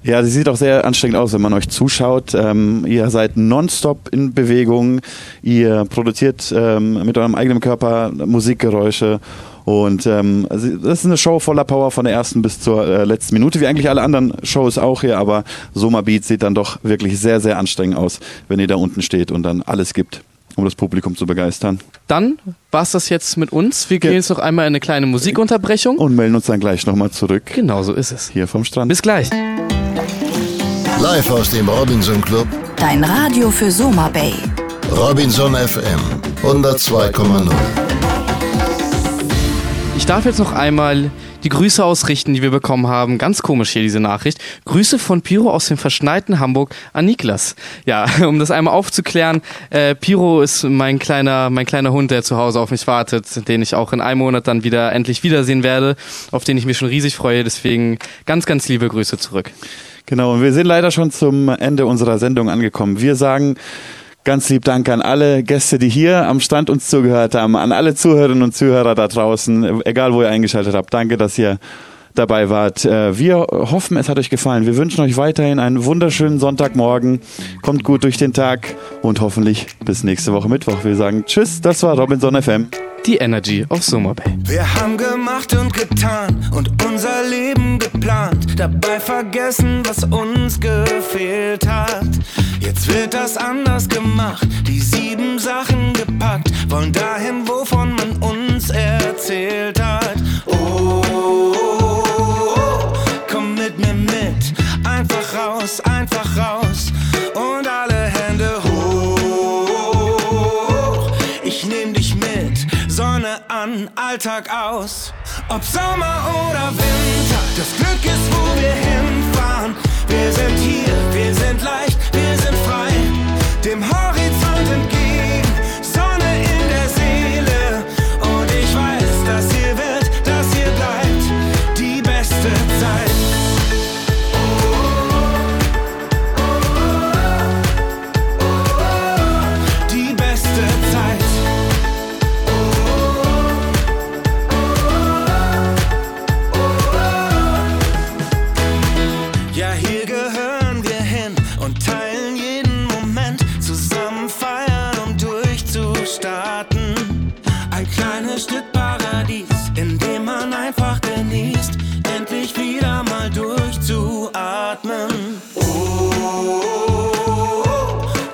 Ja, sie sieht auch sehr anstrengend aus, wenn man euch zuschaut. Ähm, ihr seid nonstop in Bewegung, ihr produziert ähm, mit eurem eigenen Körper Musikgeräusche und ähm, das ist eine Show voller Power von der ersten bis zur äh, letzten Minute, wie eigentlich alle anderen Shows auch hier, aber Soma Beat sieht dann doch wirklich sehr, sehr anstrengend aus, wenn ihr da unten steht und dann alles gibt um das Publikum zu begeistern. Dann war es das jetzt mit uns. Wir gehen jetzt noch einmal in eine kleine Musikunterbrechung. Und melden uns dann gleich nochmal zurück. Genau so ist es. Hier vom Strand. Bis gleich. Live aus dem Robinson Club. Dein Radio für Soma Bay. Robinson FM 102,0. Ich darf jetzt noch einmal die Grüße ausrichten, die wir bekommen haben. Ganz komisch hier diese Nachricht. Grüße von Piro aus dem verschneiten Hamburg an Niklas. Ja, um das einmal aufzuklären, äh, Piro ist mein kleiner, mein kleiner Hund, der zu Hause auf mich wartet, den ich auch in einem Monat dann wieder endlich wiedersehen werde, auf den ich mich schon riesig freue. Deswegen ganz, ganz liebe Grüße zurück. Genau, und wir sind leider schon zum Ende unserer Sendung angekommen. Wir sagen Ganz lieb Dank an alle Gäste, die hier am Stand uns zugehört haben, an alle Zuhörerinnen und Zuhörer da draußen, egal wo ihr eingeschaltet habt. Danke, dass ihr dabei wart. Äh, wir hoffen, es hat euch gefallen. Wir wünschen euch weiterhin einen wunderschönen Sonntagmorgen. Kommt gut durch den Tag und hoffentlich bis nächste Woche Mittwoch. Wir sagen Tschüss, das war Robinson FM. Die Energy of Summer Bay. Wir haben gemacht und getan und unser Leben geplant. Dabei vergessen, was uns gefehlt hat. Jetzt wird das anders gemacht, die sieben Sachen gepackt, wollen dahin, wovon man uns erzählt hat. Oh, oh, oh, raus, einfach raus und alle Hände hoch. Ich nehm dich mit, Sonne an, Alltag aus. Ob Sommer oder Winter, das Glück ist, wo wir hinfahren. Wir sind hier, wir sind leicht, wir sind frei. Dem Horizont endlich wieder mal durchzuatmen. Oh,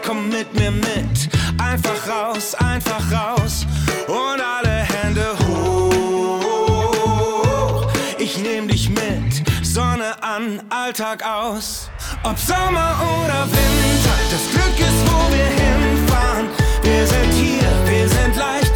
komm mit mir mit, einfach raus, einfach raus und alle Hände hoch. Ich nehm dich mit, Sonne an, Alltag aus. Ob Sommer oder Winter, das Glück ist, wo wir hinfahren. Wir sind hier, wir sind leicht,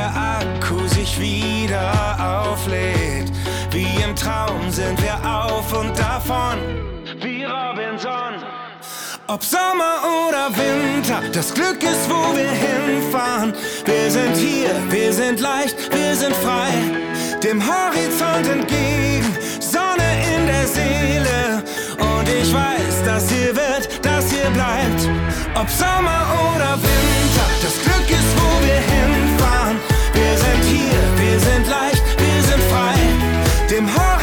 der Akku sich wieder auflädt. Wie im Traum sind wir auf und davon, wie Robinson. Ob Sommer oder Winter, das Glück ist, wo wir hinfahren. Wir sind hier, wir sind leicht, wir sind frei. Dem Horizont entgegen, Sonne in der Seele. Und ich weiß, dass hier wird, dass hier bleibt. Ob Sommer oder Winter, das Glück ist, wo wir hinfahren. him high